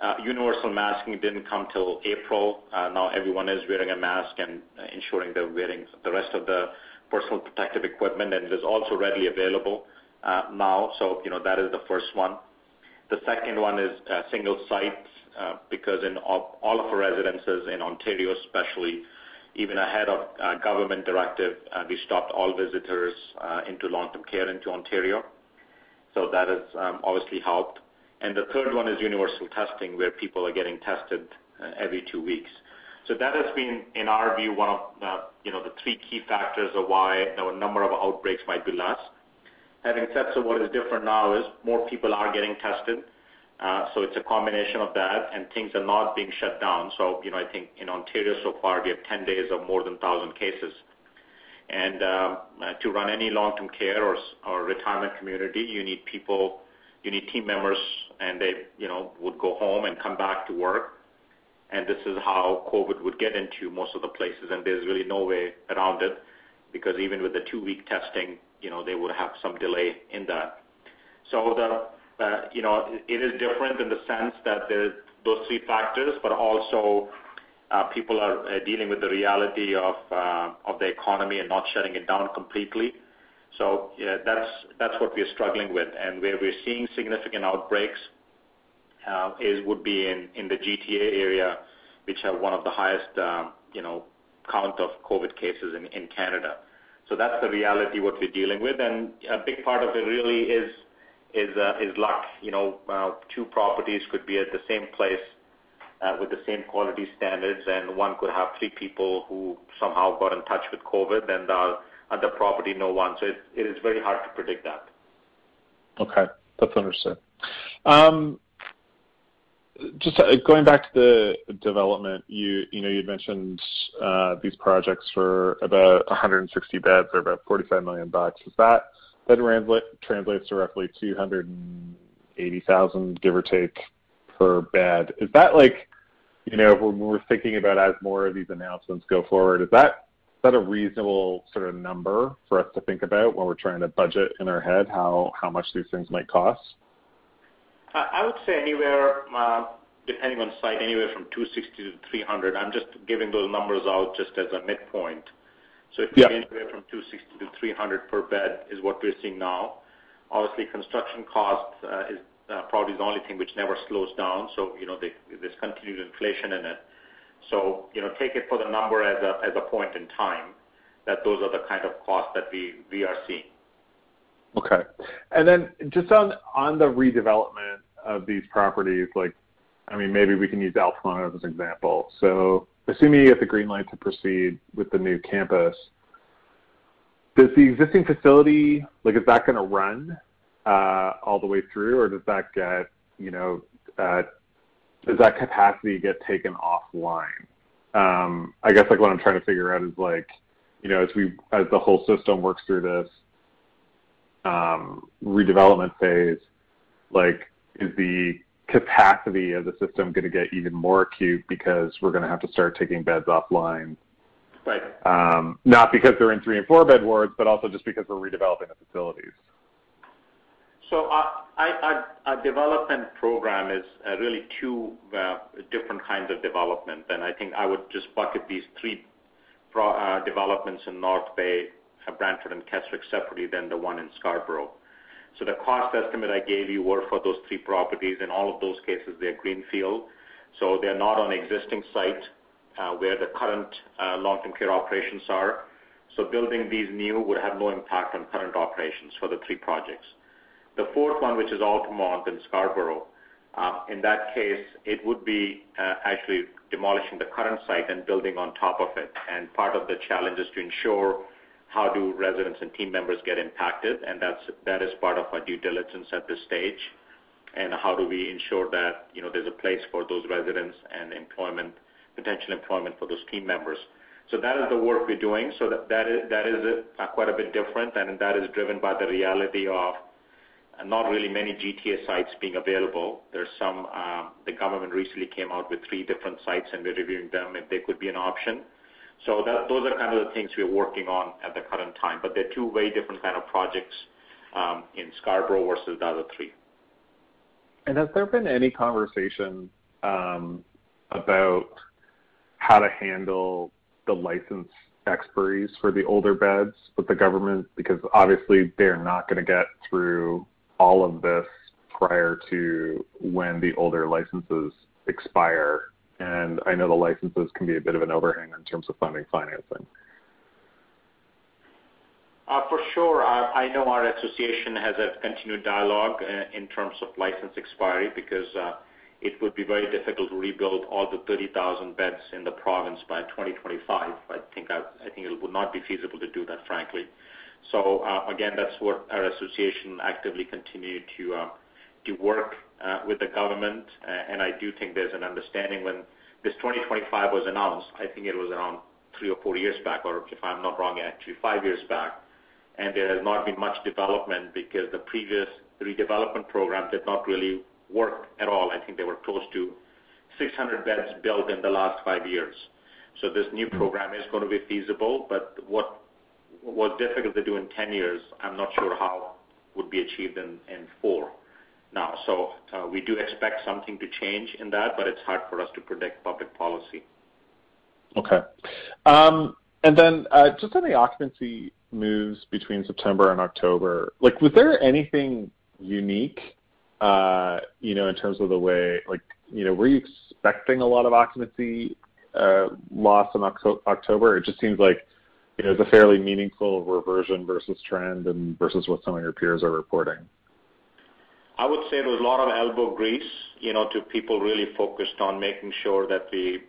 uh, universal masking didn't come till April. Uh, now everyone is wearing a mask and ensuring they're wearing the rest of the personal protective equipment, and it is also readily available now. So you know that is the first one. The second one is uh, single sites, uh, because in all of our residences in Ontario especially, even ahead of uh, government directive, we stopped all visitors into long-term care into Ontario. So that has um, obviously helped. And the third one is universal testing, where people are getting tested every two weeks. So that has been, in our view, one of the you know the three key factors of why the number of outbreaks might be less. Having said so, what is different now is more people are getting tested. Uh so it's a combination of that, and things are not being shut down. So, you know, I think in Ontario so far, we have 10 days of more than 1,000 cases. And to run any long-term care or retirement community, you need people, you need team members, and they you know, would go home and come back to work. And this is how COVID would get into most of the places, and there's really no way around it, because even with the two-week testing, they would have some delay in that. So uh you know, it is different in the sense that there's those three factors, but also uh, people are uh, dealing with the reality uh, of the economy and not shutting it down completely. So yeah that's that's what we're struggling with. And where we're seeing significant outbreaks is would be in the GTA area, which have one of the highest you know count of COVID cases in Canada. So that's the reality what we're dealing with. And a big part of it really is uh, luck. You know, uh, Two properties could be at the same place uh, with the same quality standards, and one could have three people who somehow got in touch with COVID, and the other property, no one. So It is very hard to predict that. Okay. That's understood. Um, Just uh, going back to the development, you know, you'd mentioned uh, these projects for about 160 beds or about 45 million bucks. Is that translates to roughly 280,000, give or take, per bed. Is that like, you know, when we're thinking about as more of these announcements go forward, is that a reasonable sort of number for us to think about when we're trying to budget in our head how much these things might cost? I would say anywhere, uh, depending on site, anywhere from 260 to 300. I'm just giving those numbers out just as a midpoint. Yeah. It could be anywhere from 260 to 300 per bed is what we're seeing now. Obviously, construction cost uh, is uh, probably the only thing which never slows down. So, you know, there's continued inflation in it. So, you know, take it for the number as a as a point in time, that those are the kind of costs that we are seeing. Okay. And then just on the redevelopment of these properties, like, I mean, maybe we can use Altamont as an example. So assuming you get the green light to proceed with the new campus, does the existing facility, like, is that going to run uh, all the way through, or does that get, you know, uh, does that capacity get taken offline? Um, I guess like, what I'm trying to figure out is, like, you know, as the whole system works through this Um, redevelopment phase, Like, is the capacity of the system going to get even more acute because we're going to have to start taking beds offline? Right. Um, not because they're in three and four-bed wards, but also just because we're redeveloping the facilities. So, uh, our development program is uh, really two uh, different kinds of development, and I think I would just bucket these three developments in North Bay, Brantford, and Keswick separately than the one in Scarborough. So the cost estimate I gave you were for those three properties. In all of those cases, they're greenfield, so they're not on existing site uh, where the current uh, long-term care operations are. So building these new would have no impact on current operations for the three projects. The fourth one, which is Altamont in Scarborough, um, in that case, it would be uh, actually demolishing the current site and building on top of it. And part of the challenge is to ensure how do residents and team members get impacted, and that is that is part of our due diligence at this stage. And how do we ensure that you know there's a place for those residents and employment potential employment for those team members. So that is the work we're doing. So that is that is quite a bit different, and that is driven by the reality of not really many GTA sites being available. There's some um the government recently came out with three different sites, and we're reviewing them if they could be an option. So those are kind of the things we're working on at the current time. But they're two very different kind of projects um, in Scarborough versus the other three. Has there been any conversation um, about how to handle the license expiries for the older beds with the government? Because obviously they're not going to get through all of this prior to when the older licenses expire. I know the licenses can be a bit of an overhang in terms of funding financing. Uh, for sure. I know our association has a continued dialogue uh, in terms of license expiry because uh, it would be very difficult to rebuild all the 30,000 beds in the province by 2025. I think it would not be feasible to do that, frankly. So uh again, that's what our association actively continue to to work uh, with the government, uh, and I do think there's an understanding when this 2025 was announced, I think it was around three or four years back, or if I'm not wrong, actually five years back. And there has not been much development because the previous redevelopment program did not really work at all. I think they were close to 600 beds built in the last five years. So this new program is gonna be feasible, but what was difficult to do in 10 years, I'm not sure how would be achieved in four now. So we do expect something to change in that, but it's hard for us to predict public policy. Okay. Um and then uh just on the occupancy moves between September and October, like, was there anything unique, you know, in terms of the way, like, you know, were you expecting a lot of occupancy loss in October? It just seems like, you know, it's a fairly meaningful reversion versus trend and versus what some of your peers are reporting. I would say there was a lot of elbow grease, you know, to people really focused on making sure that we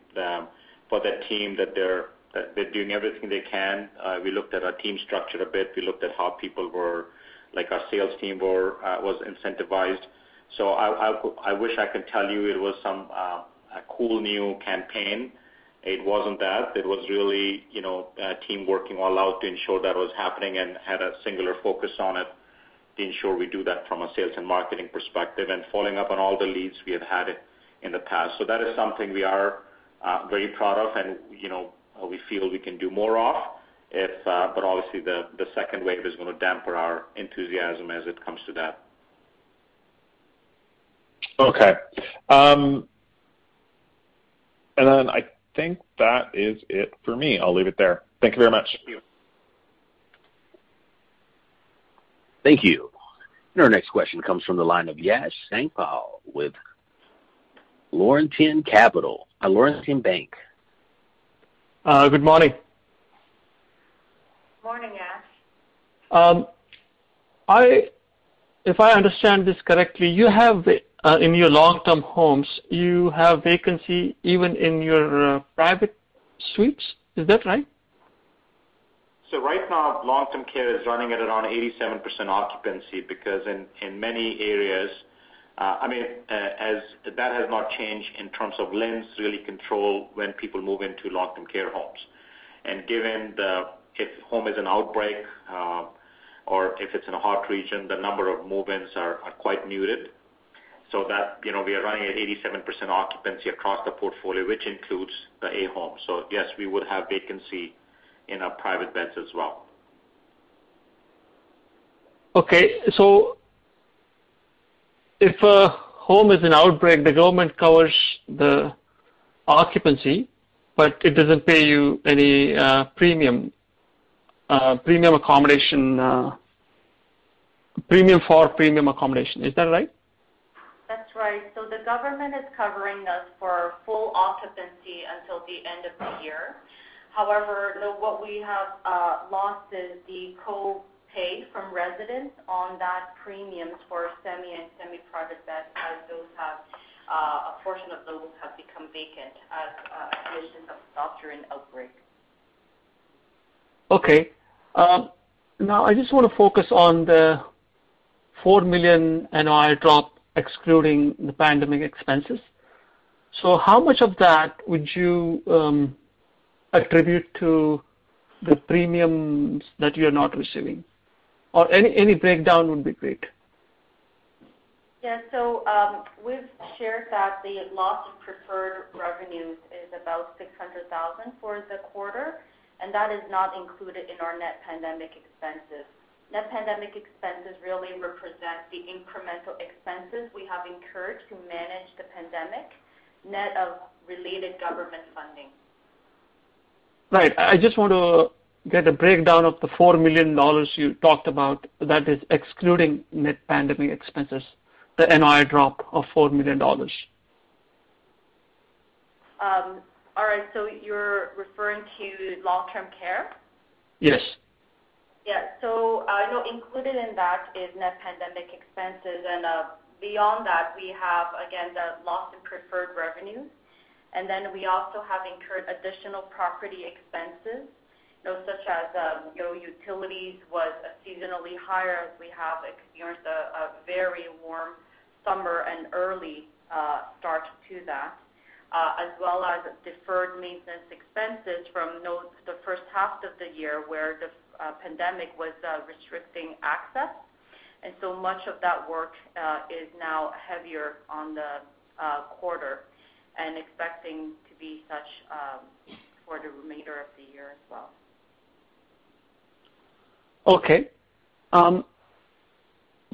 for that team, that they're that they're doing everything they can. Uh, we looked at our team structure a bit. We looked at how people were, like our sales team uh, was incentivized. So I I wish I could tell you it was some uh, a cool new campaign. It wasn't that. It was really, you know, a team working all out to ensure that was happening and had a singular focus on it to ensure we do that from a sales and marketing perspective and following up on all the leads we have had in the past. So that is something we are uh, very proud of and, you know, uh, we feel we can do more of if, uh, but obviously the second wave is gonna dampen our enthusiasm as it comes to that. Okay. Um and then I think that is it for me. I'll leave it there. Thank you very much. Thank you. Thank you. Our next question comes from the line of Yash Sankpal with Laurentian Capital, a Laurentian Bank. Uh, good morning. Morning, Yash. Um, if I understand this correctly, you have uh, in your long-term homes, you have vacancy even in your uh, private suites. Is that right? So right now, long-term care is running at around 87% occupancy because in many areas, uh, I mean, uh, as that has not changed in terms of LHINs really control when people move into long-term care homes. And given the if home is an outbreak, uh, or if it's in a hot region, the number of move-ins are quite muted. So that, you know, we are running at 87% occupancy across the portfolio, which includes the A home. So yes, we would have vacancy in our private beds as well. Okay. So if a home is an outbreak, the government covers the occupancy, but it doesn't pay you any uh, premium uh, premium accommodation, uh, premium for premium accommodation. Is that right? That's right. So the government is covering us for full occupancy until the end of the year. However, what we have uh, lost is the co-pay from residents on that premiums for semi and semi-private beds as those have uh, a portion of those have become vacant as uh, admissions of stopped during outbreak. Okay. Um, now I just wanna focus on the 4 million NOI drop excluding the pandemic expenses. So how much of that would you um, attribute to the premiums that you're not receiving? Or any breakdown would be great. Yeah. So um, we've shared that the loss of preferred revenues is about 600,000 for the quarter, and that is not included in our net pandemic expenses. Net pandemic expenses really represent the incremental expenses we have incurred to manage the pandemic, net of related government funding. Right. I just want to get a breakdown of the 4 million dollars you talked about that is excluding net pandemic expenses, the NOI drop of 4 million dollars. All right. So you're referring to long-term care? Yes. Yeah. So I know included in that is net pandemic expenses. And uh, beyond that, we have, again, the loss in preferred revenues. And then we also have incurred additional property expenses, such as, um, know, utilities was seasonally higher as we have experienced a very warm summer and early uh, start to that, uh, as well as deferred maintenance expenses from the first half of the year where the uh, pandemic was restricting access. And so much of that work is now heavier on the quarter and expecting to be such um, for the remainder of the year as well. Okay. Um,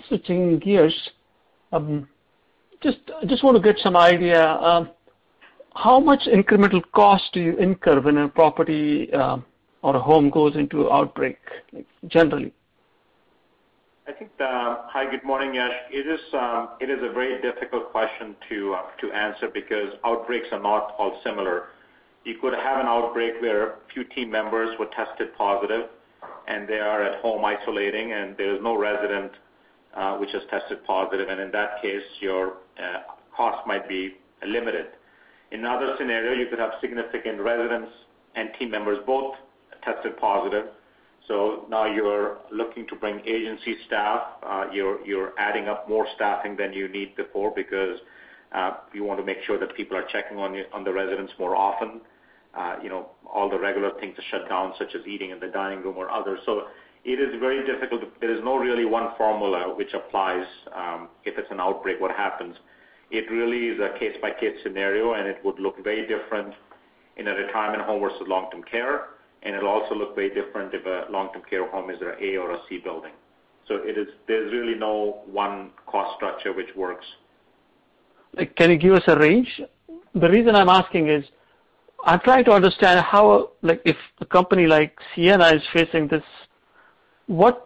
switching gears, um just want to get some idea, um, how much incremental cost do you incur when a property or a home goes into outbreak, generally? I think, um, hi, good morning, Yash. Um, it is a very difficult question to uh, to answer because outbreaks are not all similar. You could have an outbreak where a few team members were tested positive, and they are at home isolating, and there is no resident uh, which has tested positive, and in that case, your uh, cost might be limited. In another scenario, you could have significant residents and team members both tested positive. So now you're looking to bring agency staff. Uh you're you're adding up more staffing than you need before because you want to make sure that people are checking on the residents more often. Uh, you know, all the regular things are shut down, such as eating in the dining room or others. So it is very difficult. There is no really one formula which applies if it's an outbreak, what happens. It really is a case-by-case scenario, and it would look very different in a retirement home versus long-term care, and it'll also look very different if a long-term care home is an A or a C building. So it is there's really no one cost structure which works. Can you give us a range? The reason I'm asking is, I'm trying to understand how, like if a company like Sienna is facing this, what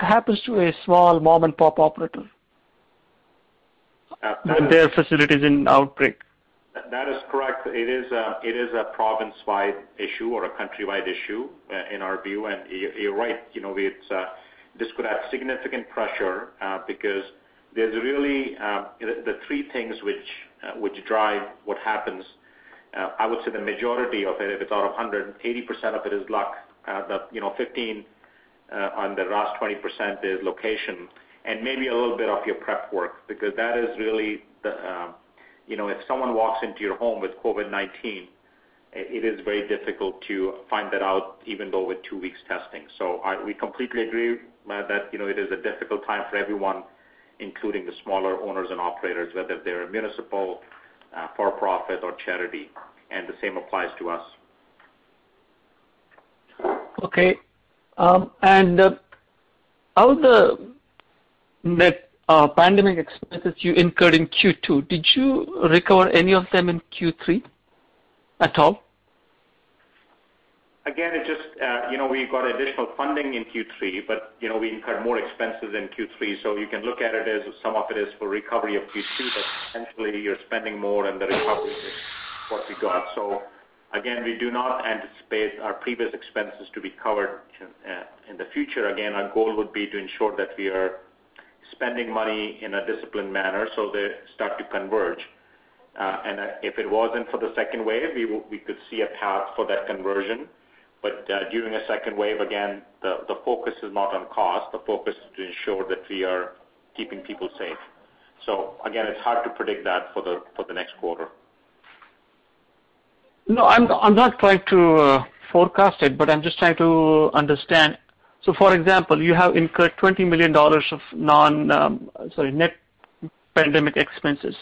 happens to a small mom-and-pop operator uh, when their facility is in outbreak? That is correct. It is a province-wide issue or a countrywide issue uh, in our view. And you're right, you know, uh, this could add significant pressure uh, because there's really the three things which which drive what happens. I would say the majority of it, if it's out of 100, 80% of it is luck. The 15 on the last 20% is location and maybe a little bit of your prep work, because that is really um, if someone walks into your home with COVID-19, it is very difficult to find that out, even though with two weeks testing. So we completely agree that you know it is a difficult time for everyone, including the smaller owners and operators, whether they're municipal, uh, for-profit, or charity, and the same applies to us. Okay. Um, uh, out of the net pandemic expenses you incurred in Q2, did you recover any of them in Q3 at all? Again, it just, uh, you know, we got additional funding in Q3, but you know, we incurred more expenses in Q3. So You can look at it as some of it is for recovery of Q2, but essentially you're spending more and the recovery is what we got. So again, we do not anticipate our previous expenses to be covered in the future. Again, our goal would be to ensure that we are spending money in a disciplined manner so they start to converge. Uh, and uh, if it wasn't for the second wave, we we could see a path for that conversion. But uh during a second wave, again, the focus is not on cost. The focus is to ensure that we are keeping people safe. So again, it's hard to predict that for the for the next quarter. No, I'm I'm not trying to uh, forecast it, but I'm just trying to understand. So for example, you have incurred $20 million of non, um, sorry, net pandemic expenses.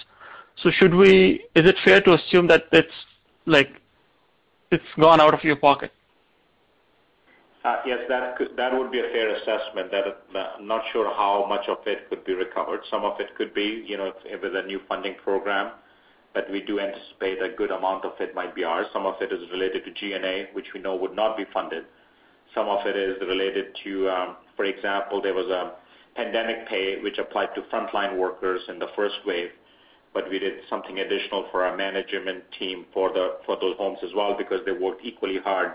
So should we, is it fair to assume that it's like, it's gone out of your pocket? Yes, that that would be a fair assessment. I'm not sure how much of it could be recovered. Some of it could be you know, if, with a new funding program, but we do anticipate a good amount of it might be ours. Some of it is related to G&A, which we know would not be funded. Some of it is related to, um, for example, there was a pandemic pay which applied to frontline workers in the first wave, but we did something additional for our management team for those homes as well because they worked equally hard.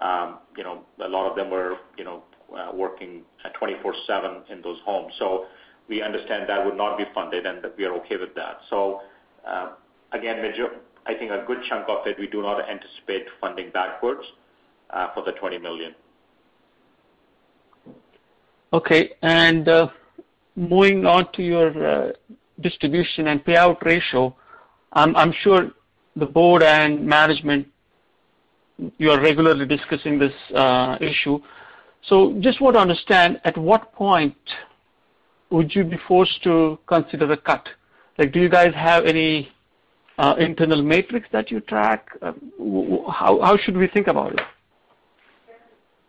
Um, you know, a lot of them were you know, uh, working uh, 24/7 in those homes. So we understand that would not be funded, and that we are okay with that. So um again, I think a good chunk of it, we do not anticipate funding backwards Uh, for the 20 million. Okay. Uh, moving on to your uh, distribution and payout ratio, I'm sure the board and management, you are regularly discussing this issue. So just want to understand, at what point would you be forced to consider a cut? Like do you guys have any internal metrics that you track? How should we think about it?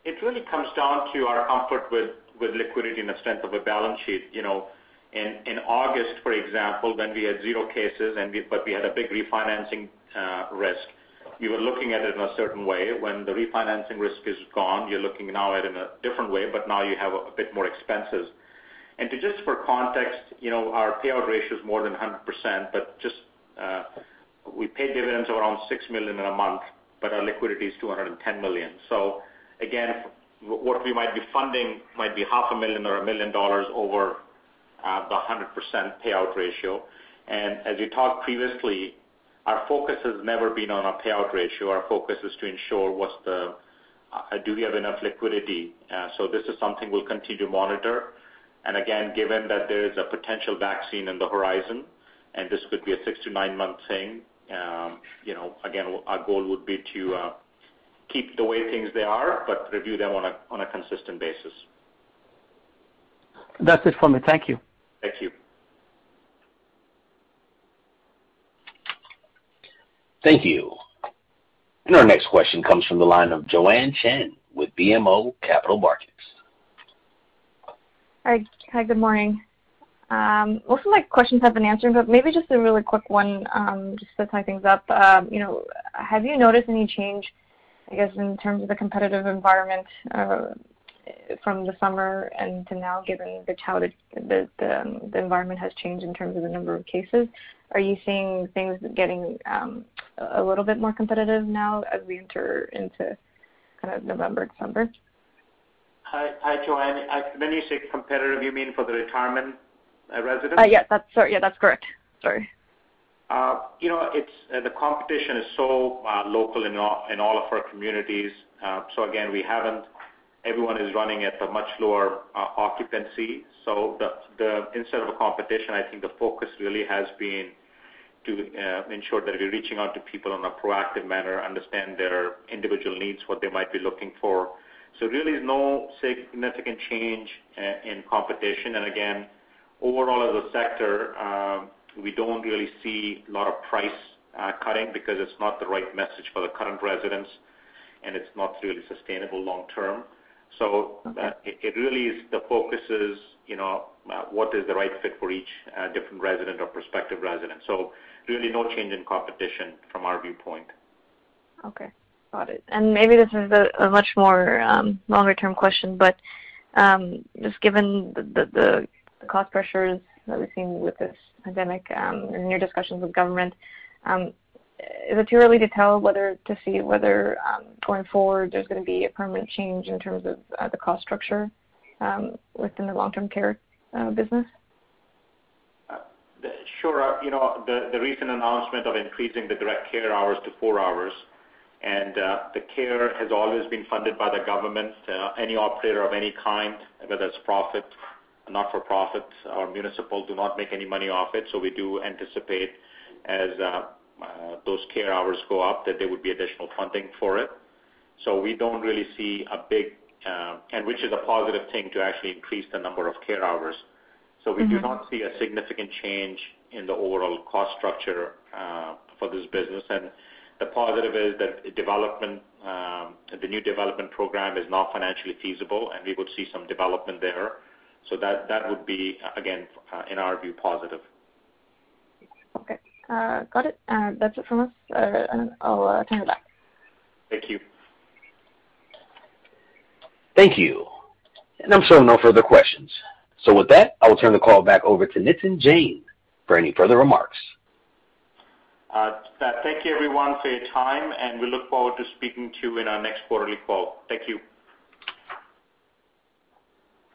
It really comes down to our comfort with with liquidity and the strength of a balance sheet. You know, in in August, for example, when we had zero cases, and we but we had a big refinancing risk, we were looking at it in a certain way. When the refinancing risk is gone, you're looking now at it in a different way, but now you have a bit more expenses. And to just for context, you know, our payout ratio is more than 100%, but just uh we pay dividends of around 6 million in a month, but our liquidity is $210 million. Again, what we might be funding might be half a million or $1 million over the 100% payout ratio. And as we talked previously, our focus has never been on a payout ratio. Our focus is to ensure what's the uh, do we have enough liquidity. So this is something we'll continue to monitor. And again, given that there is a potential vaccine in the horizon, and this could be a six to nine-month thing, um, you know, again, our goal would be to keep the way things they are, but review them on a consistent basis. That's it for me. Thank you. Thank you. Thank you. And Our next question comes from the line of Joanne Chen with BMO Capital Markets. Hi. Hi, Good morning. Um, most of my questions have been answered, but maybe just a really quick one, um, just to tie things up. Um, you know, Have you noticed any change, I guess, in terms of the competitive environment uh, from the summer and to now, given how the um, the environment has changed in terms of the number of cases? Are you seeing things getting um, a little bit more competitive now as we enter into kind of November, December? Hi, Joanne. When you say competitive, you mean for the retirement uh, residents? Uh, yeah, that's correct. Sorry. Uh, you know, uh, the competition is so uh, local in all of our communities. Um so again, we haven't everyone is running at a much lower occupancy. So, instead of a competition, I think the focus really has been to ensure that we're reaching out to people in a proactive manner, understand their individual needs, what they might be looking for. So really no significant change in competition. And again, overall as a sector, um, we don't really see a lot of price uh, cutting because it's not the right message for the current residents, and it's not really sustainable long term. So uh, it really is the focus is you know, uh, what is the right fit for each different resident or prospective resident. So really no change in competition from our viewpoint. Okay. Got it. And maybe this is a much more um, longer-term question, but um, just given the cost pressures that we've seen with this pandemic um, and your discussions with government, um, is it too early to tell whether to see whether, um, going forward, there's going to be a permanent change in terms of uh, the cost structure within the long-term care uh, business? Sure. Uh, you know, the, the recent announcement of increasing the direct care hours to four hours, and the care has always been funded by the government. Any operator of any kind, whether it's profit, not-for-profit, or municipal, do not make any money off it. So we do anticipate as uh, uh, those care hours go up, that there would be additional funding for it. So we don't really see a big, uh, and which is a positive thing to actually increase the number of care hours. So we do mm-hmm. not see a significant change in the overall cost structure for this business. And the positive is that development um the new development program is now financially feasible, and we would see some development there. So that would be, uh, again, uh, in our view, positive. Okay. Uh, got it. That's it from us. I'll turn it back. Thank you. Thank you. And I'm showing no further questions. So with that, I will turn the call back over to Nitin Jain for any further remarks. Thank you everyone for your time, and we look forward to speaking to you in our next quarterly call. Thank you.